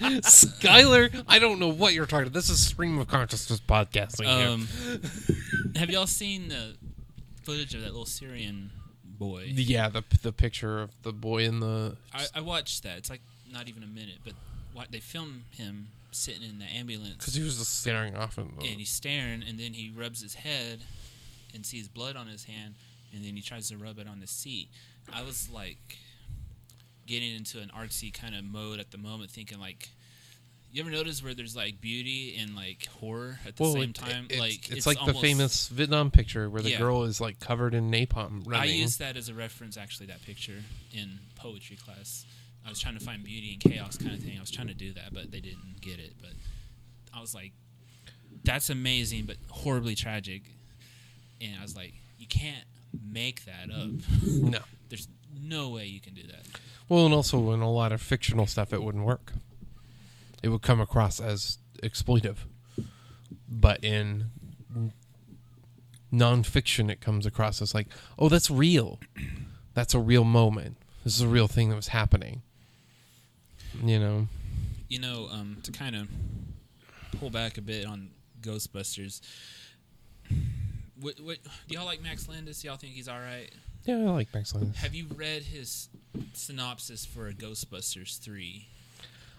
(laughs) Schuyler, I don't know what you're talking about. This is stream of consciousness podcasting. here. Um, have y'all seen the footage of that little Syrian boy? yeah, the the picture of the boy in the I, I watched that. It's like not even a minute, but they film him sitting in the ambulance because he was just staring off in the, and he's staring, and then he rubs his head and sees blood on his hand, and then he tries to rub it on the seat. I was like getting into an artsy kind of mode at the moment, thinking like, you ever notice where there's like beauty and like horror at the well, same it- time? it's, like it's, like the famous Vietnam picture where the Yeah. girl is like covered in napalm I running. used that as a reference, actually, that picture in poetry class. I was trying to find beauty and chaos kind of thing. I was trying to do that, but they didn't get it. But I was like, that's amazing, but horribly tragic. And I was like, you can't make that up. (laughs) no. There's no way you can do that. Well, and also in a lot of fictional stuff, it wouldn't work. It would come across as exploitive. But in nonfiction, it comes across as like, oh, that's real. That's a real moment. This is a real thing that was happening. You know, You know, um, to kind of pull back a bit on Ghostbusters. What, what, do y'all like Max Landis? Y'all think he's all right? yeah, I like Max Landis. Have you read his synopsis for a Ghostbusters 3?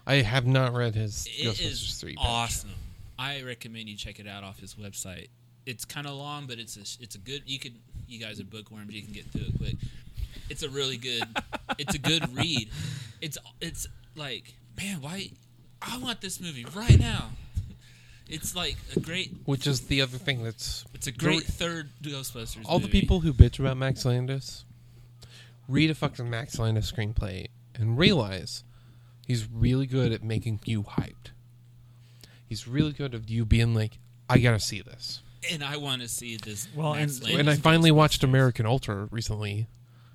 I have not read his It Ghostbusters is 3. batch. awesome. I recommend you check it out off his website. It's kind of long, but it's a it's a good. You could you guys are bookworms. You can get through it quick. It's a really good. it's a good read. It's it's like man, why? I want this movie right now. It's like a great. Which is the other thing that's It's a great third Ghostbusters. all the people who bitch about Max Landis read a fucking Max Landis screenplay and realize he's really good at making you hyped. He's really good at you being like, I gotta see this. and I want to see this. Well, Max and- Landis and I finally watched American Ultra recently,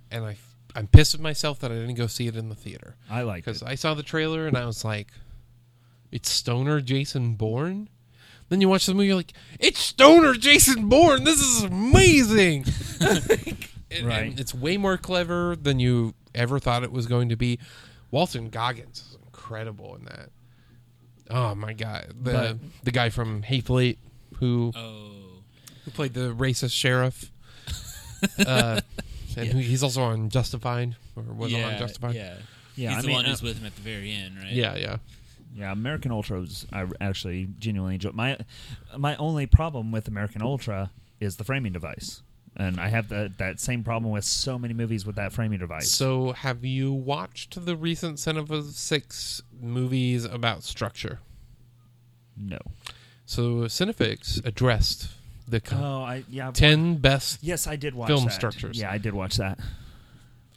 and I I'm pissed at myself that I didn't go see it in the theater I like because. I saw the trailer and I was like, it's stoner Jason Bourne. Then you watch the movie, you're like, it's stoner Jason Bourne. This is amazing. (laughs) And- and Right. it's way more clever than you ever thought it was going to be. Walton Goggins is incredible in that. Oh my god, the But- the guy from Hateful Eight who Oh, who played the racist sheriff. (laughs) uh, and who, he's also on Justified, or was yeah, on Justified. yeah. Yeah, He's I the mean, one uh, who's with him at the very end, right? yeah, yeah. Yeah, American Ultras. I actually genuinely enjoy. My my only problem with American Ultra is the framing device, and I have the, that same problem with so many movies with that framing device. So, have you watched the recent Cinefix movies about structure? no. So, Cinefix addressed the Oh, I yeah. ten best. Yes, I did watch film that. structures. Yeah, I did watch that.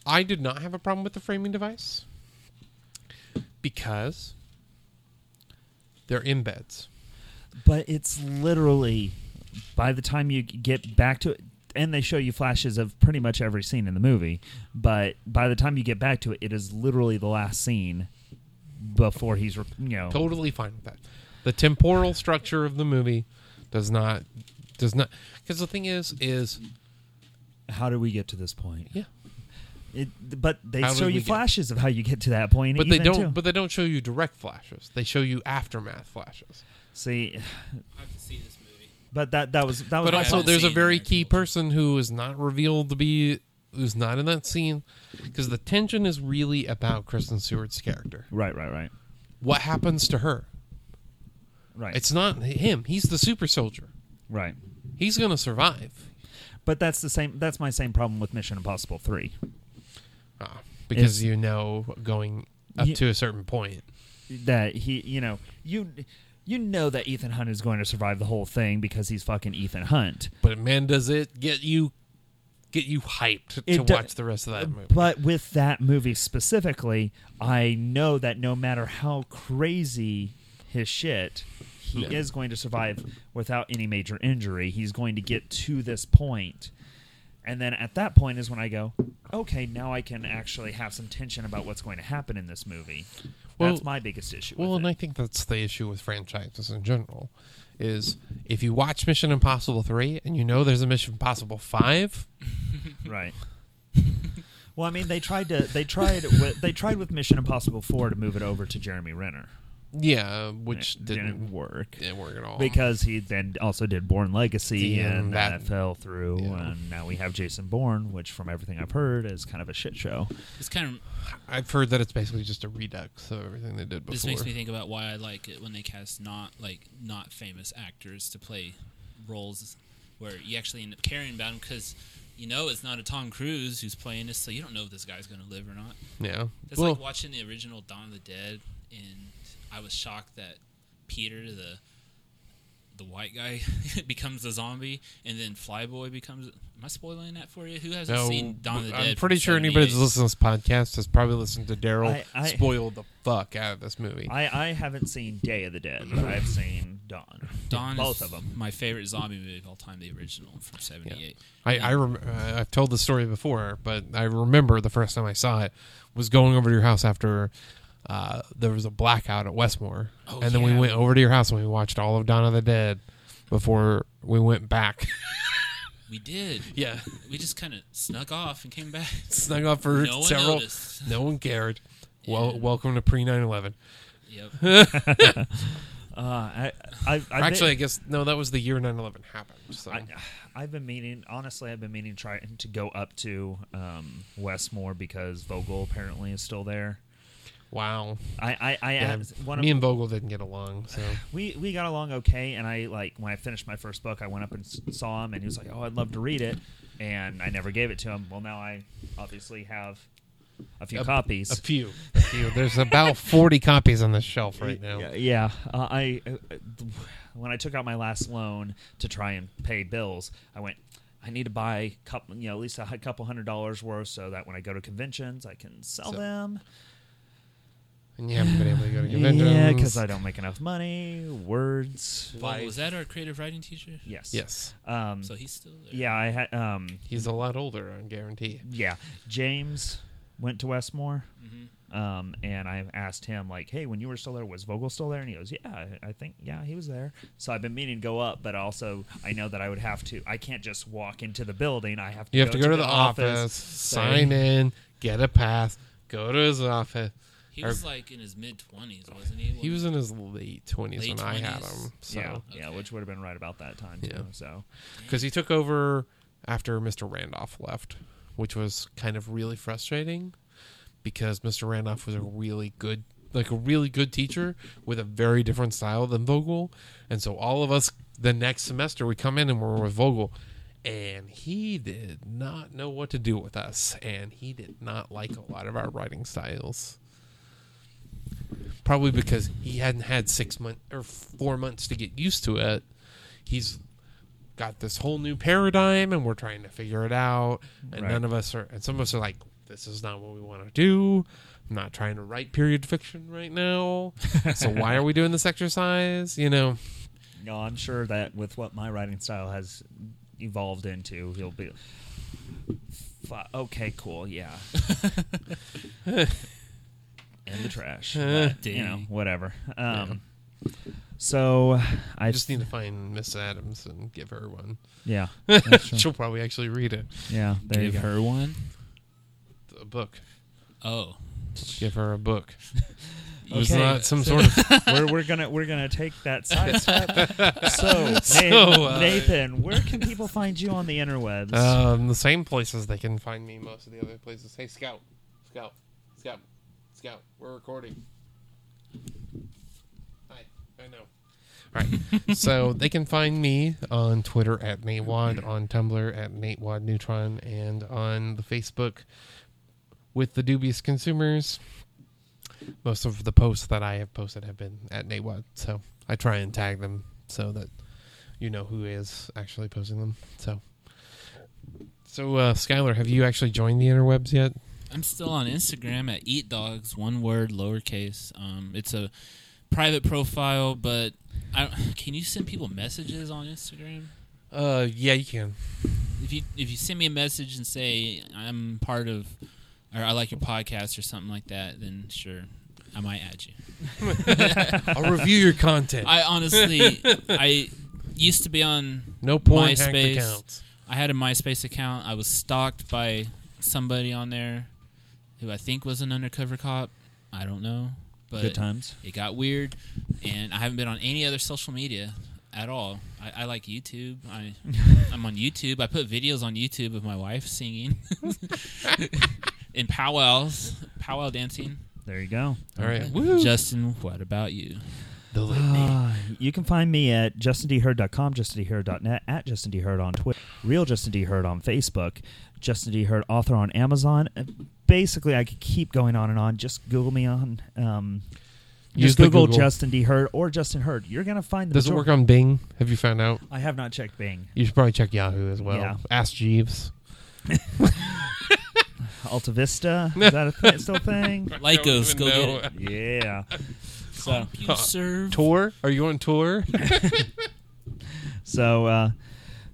I did not have a problem with the framing device because they're embeds. But it's literally by the time you get back to it, and they show you flashes of pretty much every scene in the movie. But by the time you get back to it, it is literally the last scene before he's you know Totally fine with that. The temporal structure of the movie does not does not because the thing is is how do we get to this point? yeah It, but they How did show we you get- flashes of how you get to that point. but they even, don't too. but they don't show you direct flashes they show you aftermath flashes See, (sighs) I have to see this movie. but that that was that was but my also problem. there's a seen very American key Ultra. person who is not revealed to be who's not in that scene because the tension is really about Kristen Stewart's character right, right, right, what happens to her right. it's not him he's the super soldier right. He's gonna survive But that's the same. That's my same problem with Mission Impossible Three. Ah, because It's- you know going up Ye- to a certain point That he, you know, you you know that Ethan Hunt is going to survive the whole thing because he's fucking Ethan Hunt. but man does it get you get you hyped to do- watch the rest of that movie But with that movie specifically, I know that no matter how crazy his shit, he Yeah. is going to survive without any major injury. He's going to get to this point. And then at that point is when I go, okay, now I can actually have some tension about what's going to happen in this movie. Well- That's my biggest issue. Well, and. I think that's the issue with franchises in general. Is if you watch Mission Impossible three and you know there's a Mission Impossible five, (laughs) Right. well, I mean, they tried to they tried with, they tried with Mission Impossible Four to move it over to Jeremy Renner, yeah, which It didn't, work didn't work at all. because he then also did Bourne Legacy, Yeah, and that- that, fell through, yeah. and now we have Jason Bourne, which, from everything I've heard, is kind of a shit show. It's kind of I've heard that it's basically just a redux of everything they did before. this makes me think about why I like it when they cast not like not famous actors to play roles where you actually end up caring about them because you know it's not a Tom Cruise who's playing this, so you don't know if this guy's going to live or not. yeah. It's well, like watching the original Dawn of the Dead, and I was shocked that Peter, the the white guy, (laughs) becomes a zombie, and then Flyboy becomes. Am I spoiling that for you? Who hasn't no, seen Dawn of the Dead? I'm pretty sure anybody that's 78? listening to this podcast has probably listened to Daryl I- I- spoil the fuck out of this movie. I, I haven't seen Day of the Dead, but I've seen Dawn. Dawn both is of them. My favorite zombie movie of all time, the original from '78. I, I rem- uh, I've told the story before, but I remember the first time I saw it was going over to your house after uh, there was a blackout at Westmore, Oh, and then we went over to your house and we watched all of Dawn of the Dead before we went back. We did. (laughs) yeah, We just kind of snuck off and came back. snuck off for (laughs) No one several. noticed. No one cared. Well, welcome to pre 9/11. Yep. (laughs) Uh, I, I, I've been- Actually, I guess no, that was the year 9/11 happened. So I, I've been meaning, honestly, I've been meaning to to go up to um, Westmore because Vogel apparently is still there. Wow. I, I, I Yeah, one me of and Vogel didn't get along. So (sighs) we we got along okay, and I like when I finished my first book, I went up and saw him, and he was like, "Oh, I'd love to read it," and I never gave it to him. Well, now I obviously have a few A- copies. a few, a few. There's about (laughs) 40 copies on the shelf right now. Yeah, yeah. Uh, I uh, uh, when I took out my last loan to try and pay bills, I went. I need to buy couple, you know, at least a couple hundred dollars worth, so that when I go to conventions, I can sell So- them. And you haven't been able to go to conventions. Yeah, because I don't make enough money. Words. Well, was that our creative writing teacher? Yes. Yes, So Um, he's still there. yeah, I had. Um, he's a lot older, I guarantee. yeah, James went to Westmore. Mhm. Um, and I asked him like, "Hey, when you were still there, was Vogel still there?" And he goes, "Yeah, I- I think yeah, he was there." So I've been meaning to go up, but also I know that I would have to. I can't just walk into the building. I have to. You have to go to the office, say- sign in, get a pass, go to his office. He Or- was like in his mid twenties, wasn't he? He was in his late twenties Late when I had 20s? him. So yeah, yeah, Okay. which would have been right about that time too. Yeah. So because he took over after Mr. Randolph left, which was kind of really frustrating because Mr. Randolph was a really good, like a really good teacher with a very different style than Vogel, and so all of us the next semester we come in and we're with Vogel. And he did not know what to do with us, and he did not like a lot of our writing styles. Probably because he hadn't had six months or four months to get used to it. He's got this whole new paradigm and we're trying to figure it out and Right. none of us are and some of us are like this is not what we want to do i'm not trying to write period fiction right now so (laughs) why are we doing this exercise you know no, I'm sure that with what my writing style has evolved into, he'll be. Okay, cool, yeah. (laughs) In the trash, (laughs) but, you know, whatever. Um, So I i just need to find miss adams and give her one yeah, (laughs) that's true. she'll probably actually read it yeah. There Give you go. her one. a book Oh, give her a book (laughs) it was Okay. not some sort of we're, we're gonna we're gonna take that side step. So, So, Nathan, uh, Nathan, where can people find you on the interwebs? um, the same places they can find me most of the other places hey scout scout scout scout we're recording Hi, I know. All right. (laughs) so they can find me on Twitter at NateWad, on Tumblr at NateWad Neutron, and on the Facebook with the Dubious Consumers. Most of the posts that I have posted have been at NateWad, so I try and tag them so that you know who is actually posting them. So, so uh, Schuyler, have you actually joined the interwebs yet? I'm still on Instagram at Eat Dogs, one word, lowercase. Um, it's a private profile, but I can you send people messages on Instagram? Uh, yeah, you can. If you if you send me a message and say I'm part of, or I like your podcast or something like that, then sure, I might add you. (laughs) I'll review your content. I honestly, I used to be on no point MySpace. I had a MySpace account. I was stalked by somebody on there who I think was an undercover cop. I don't know, but Good times. it got weird, and I haven't been on any other social media at all. I, I like YouTube. I (laughs) I'm on YouTube. I put videos on YouTube of my wife singing (laughs) in powwows, powwow dancing. There you go. All right. Okay. Justin, what about you? the. Uh, you can find me at justindherd.com, justindherd.net, at justindherd on Twitter, real Justin D. On Facebook, Justin D. Herd author on Amazon. Basically, I could keep going on and on. Just Google me on. Um, Use just the Google, Google. Justin D. Herd or Justin Herd. You're gonna find the. Does it work on Bing? Have you found out? I have not checked Bing. You should probably check Yahoo as well. Yeah. Ask Jeeves. (laughs) Alta Vista (laughs) is that a th- still a thing? (laughs) Lycos, go get it. Yeah. So, CompuServe. Tour? Are you on tour? so uh,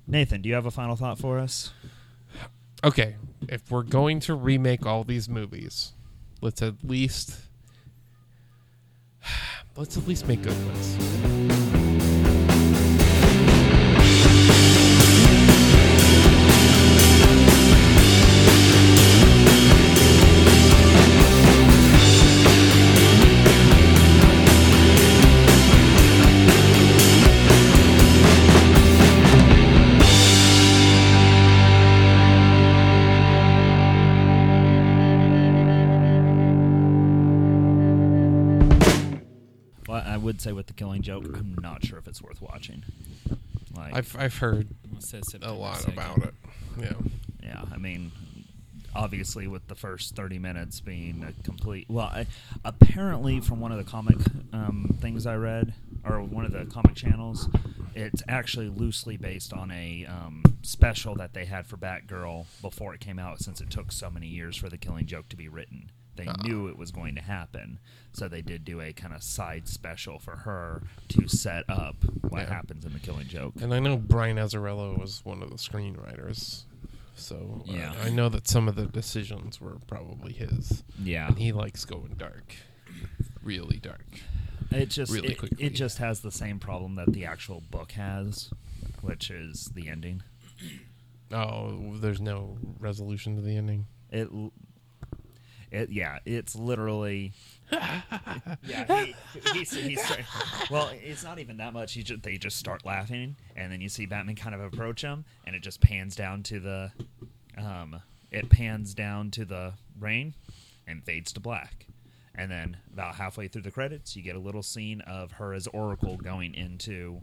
Nathan, do you have a final thought for us? Okay. If we're going to remake all these movies, let's at least (sighs) let's at least make good ones. Would say with the Killing Joke, I'm not sure if it's worth watching. Like, I've I've heard a lot 2nd. about it. Yeah. yeah, I mean, obviously with the first 30 minutes being a complete. Well, I, apparently from one of the comic um, things I read, or one of the comic channels, it's actually loosely based on a um, special that they had for Batgirl before it came out, since it took so many years for the Killing Joke to be written. They Ah. knew it was going to happen, so they did do a kind of side special for her to set up what Yeah. happens in the Killing Joke. And I know Brian Azzarello was one of the screenwriters So uh, Yeah. I know that some of the decisions were probably his. Yeah, And he likes going dark, really dark. it just really it, quickly. it just has the same problem that the actual book has, which is the ending. Oh, there's no resolution to the ending. It, it yeah, it's literally. (laughs) yeah, he, he's, he's, well, it's not even that much. He just, they just start laughing, and then you see Batman kind of approach him, and it just pans down to the, um, it pans down to the rain, and fades to black, and then about halfway through the credits, you get a little scene of her as Oracle going into,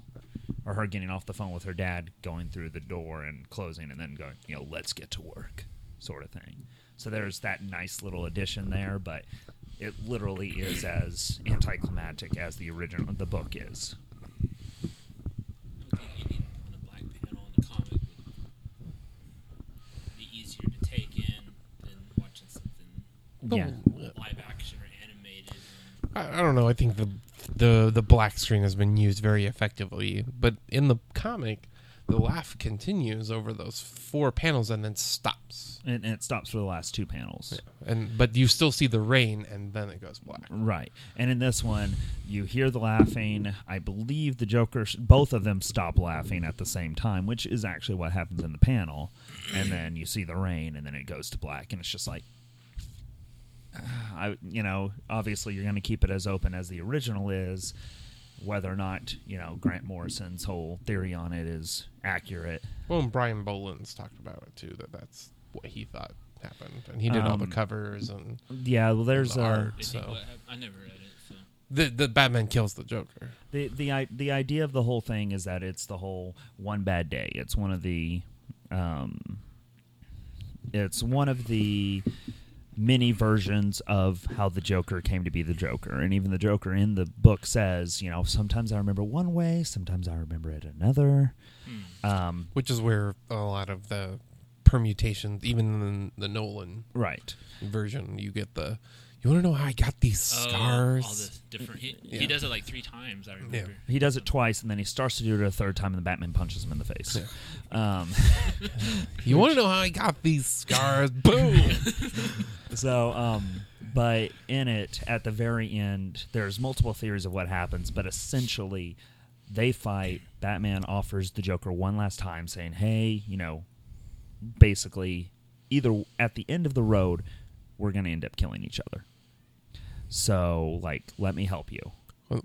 or her getting off the phone with her dad, going through the door and closing, and then going, you know, let's get to work, sort of thing. So there's that nice little addition there, but it literally is as anticlimactic as the original the book is. I think ending on a black panel in the comic would be easier to take in than watching something Yeah. live action or animated. I, I don't know. I think the the the black screen has been used very effectively, but in the comic, the laugh continues over those four panels and then stops. And, and it stops for the last two panels. And but you still see the rain, and then it goes black. Right. And in this one, you hear the laughing. I believe the Joker, both of them stop laughing at the same time, which is actually what happens in the panel. And then you see the rain, and then it goes to black, and it's just like, (sighs) I, you know, obviously you're going to keep it as open as the original is. Whether or not you know Grant Morrison's whole theory on it is accurate, Well, and Brian Bolland's talked about it too. That that's what he thought happened, and he did all the Um, covers and yeah. Well, there's the a art. So think what hap- I never read it, so the the Batman kills the Joker. the the the idea of the whole thing is that it's the whole one bad day. It's one of the um, it's one of the many versions of how the Joker came to be the Joker, and even the Joker in the book says, you know, sometimes I remember one way, sometimes I remember it another. hmm. Um, which is where a lot of the permutations, even in the Nolan right. version, you get the. You want to know how I got these Oh, scars? all the different. He, Yeah. he does it like three times. I remember. He does it twice, and then he starts to do it a third time, and the Batman punches him in the face. Um, (laughs) you want to know how I got these scars? (laughs) Boom! So, um, but in it, at the very end, there's multiple theories of what happens, but essentially, they fight. Batman offers the Joker one last time, saying, "Hey, you know, basically, either at the end of the road, we're going to end up killing each other. So, like, let me help you."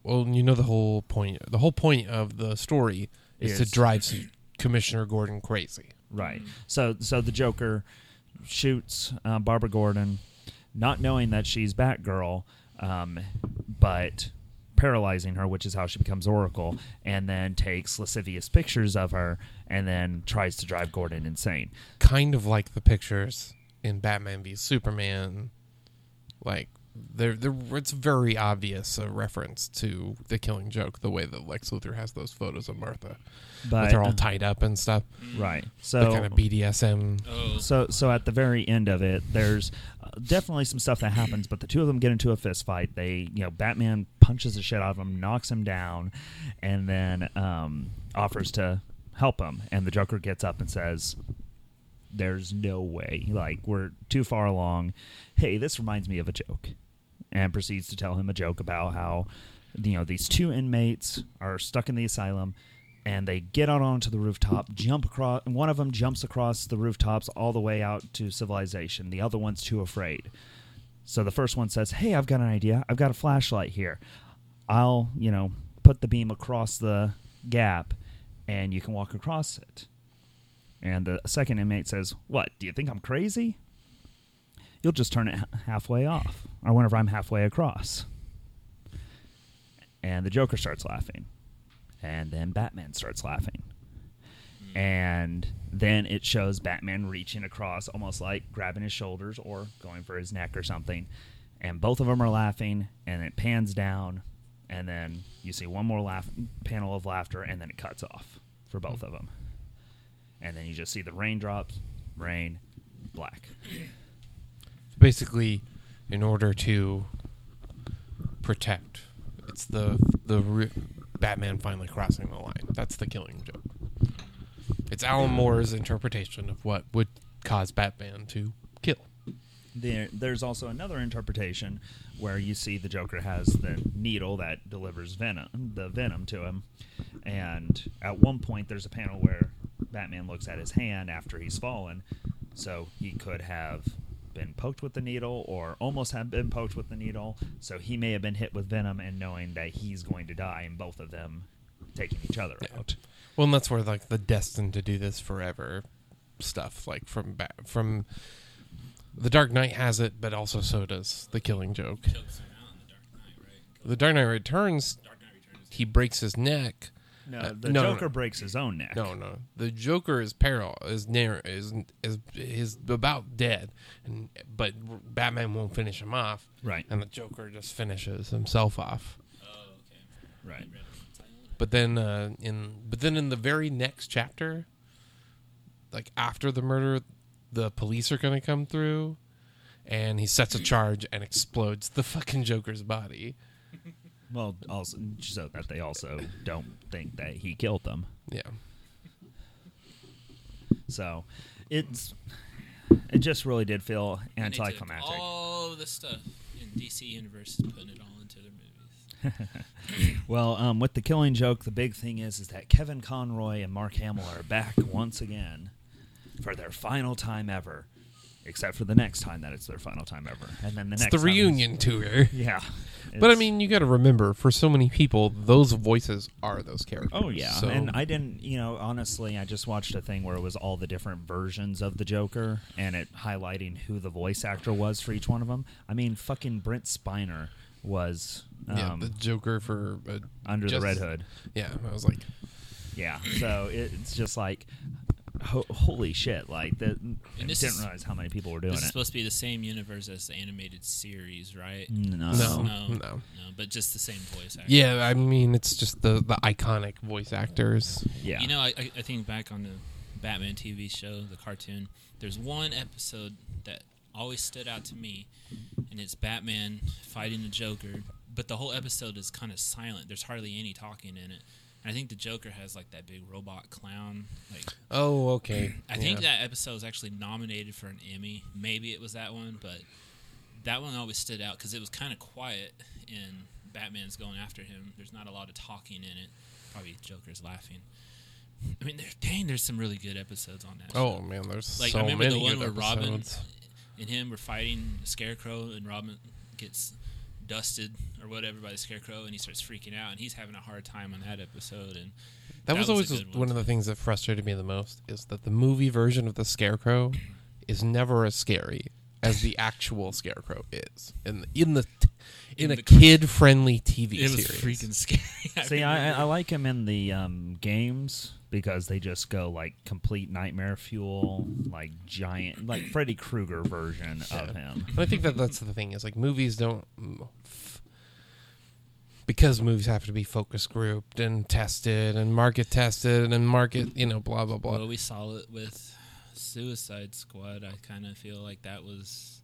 Well- you know the whole point. The whole point of the story is, Is- to drive Commissioner Gordon crazy. Right. So so the Joker shoots uh, Barbara Gordon, not knowing that she's Batgirl, um, but paralyzing her, which is how she becomes Oracle, and then takes lascivious pictures of her, and then tries to drive Gordon insane. Kind of like the pictures in Batman v Superman. Like they're, they're, it's very obvious a reference to the Killing Joke, the way that Lex Luthor has those photos of Martha, But but they're all tied up and stuff. right. the So kind of BDSM. Oh, So, so at the very end of it, there's uh, definitely some stuff that happens, but the two of them get into a fist fight. They, you know, Batman punches the shit out of him, knocks him down, and then um, offers to help him. And the Joker gets up and says, "There's no way. Like we're too far along. Hey, this reminds me of a joke," and proceeds to tell him a joke about how, you know, these two inmates are stuck in the asylum and they get out onto the rooftop, jump across. One of them jumps across the rooftops all the way out to civilization. The other one's too afraid. So the first one says, "Hey, I've got an idea. I've got a flashlight here. I'll, you know, put the beam across the gap, and you can walk across it." And the second inmate says, "What? Do you think I'm crazy? You'll just turn it halfway off, or whenever I'm halfway across." And the Joker starts laughing and then Batman starts laughing. Hmm. And then it shows Batman reaching across, almost like grabbing his shoulders or going for his neck or something. And both of them are laughing, and it pans down, and then you see one more laugh panel of laughter, and then it cuts off for both hmm. of them. And then you just see the raindrops, rain, black. (clears throat) basically in order to protect it's the the re- batman finally crossing the line. That's the killing joke. It's alan moore's interpretation of what would cause Batman to kill. There, there's also another interpretation where you see the Joker has the needle that delivers venom, the venom to him, and at one point there's a panel where Batman looks at his hand after he's fallen, so he could have been poked with the needle or almost have been poked with the needle, so he may have been hit with venom and knowing that he's going to die, and both of them taking each other Yeah. out. Well, and that's where like the destined to do this forever stuff, like from ba- from the Dark Knight has it, but also so does the Killing Joke. Chokes him out in the Dark Knight, right? The Dark Knight Returns, Dark Knight Returns. he breaks his neck. No, Uh, the no, no, Joker no. breaks his own neck. No, no, the Joker is peril is near is is is about dead, and but Batman won't finish him off, Right, and the Joker just finishes himself off. Oh, okay. right. But then uh, in but then in the very next chapter, like after the murder, the police are gonna come through, and he sets a charge and explodes the fucking Joker's body. Well, also so that they also don't think that he killed them. Yeah, So it's it just really did feel And they took anticlimactic. All the stuff in DC Universe is putting it all into their movies. (laughs) Well, um, with the Killing Joke, the big thing is is that Kevin Conroy and Mark Hamill are back once again for their final time ever, except for the next time that it's their final time ever, and then the it's next the reunion tour. Yeah, But I mean, you got to remember, for so many people, those voices are those characters. Oh yeah, So- and I didn't. You know, honestly, I just watched a thing where it was all the different versions of the Joker, and it highlighting who the voice actor was for each one of them. I mean, fucking Brent Spiner was yeah, um, the Joker for uh, under just- the Red Hood. Yeah, I was like, Yeah, so it's just like, ho- holy shit! Like that, I didn't is- realize how many people were doing This is it. supposed to be the same universe as the animated series, right? No, No. no, no. but just the same voice actor. yeah, I mean, it's just the the iconic voice actors. yeah, You know, I, I I think back on the Batman TV show, the cartoon. There's one episode that always stood out to me, and it's Batman fighting the Joker. But the whole episode is kind of silent. There's hardly any talking in it. I think the Joker has like that big robot clown. Like Oh, okay. (clears throat) I think that episode was actually nominated for an Emmy. Maybe it was that one, but that one always stood out because it was kind of quiet and Batman's going after him. There's not a lot of talking in it. Probably Joker's laughing. I mean, there, dang, there's some really good episodes on that. Oh show. man, there's like so I remember many the one where Robin and him were fighting Scarecrow, and Robin gets dusted or whatever by the Scarecrow, and he starts freaking out, and he's having a hard time on that episode. And That, was a always good one of the things that frustrated me the most is that the movie version of the Scarecrow is never as scary as the actual Scarecrow is in in the in, In a kid friendly TV It was series. freaking scary. (laughs) See, I, I like him in the um, games because they just go like complete nightmare fuel, like giant, like Freddy Krueger version of him. And I think that that's the thing is like movies don't because movies have to be focus grouped and tested and market tested and market you know blah blah blah. Well, we saw it with Suicide Squad. I kind of feel like that was.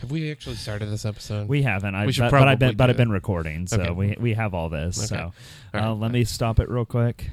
Have we actually started this episode? We haven't. I, We should but, but I've probably been, but I've been recording, so Okay. we we have all this. Okay. So All uh, let me stop it real quick.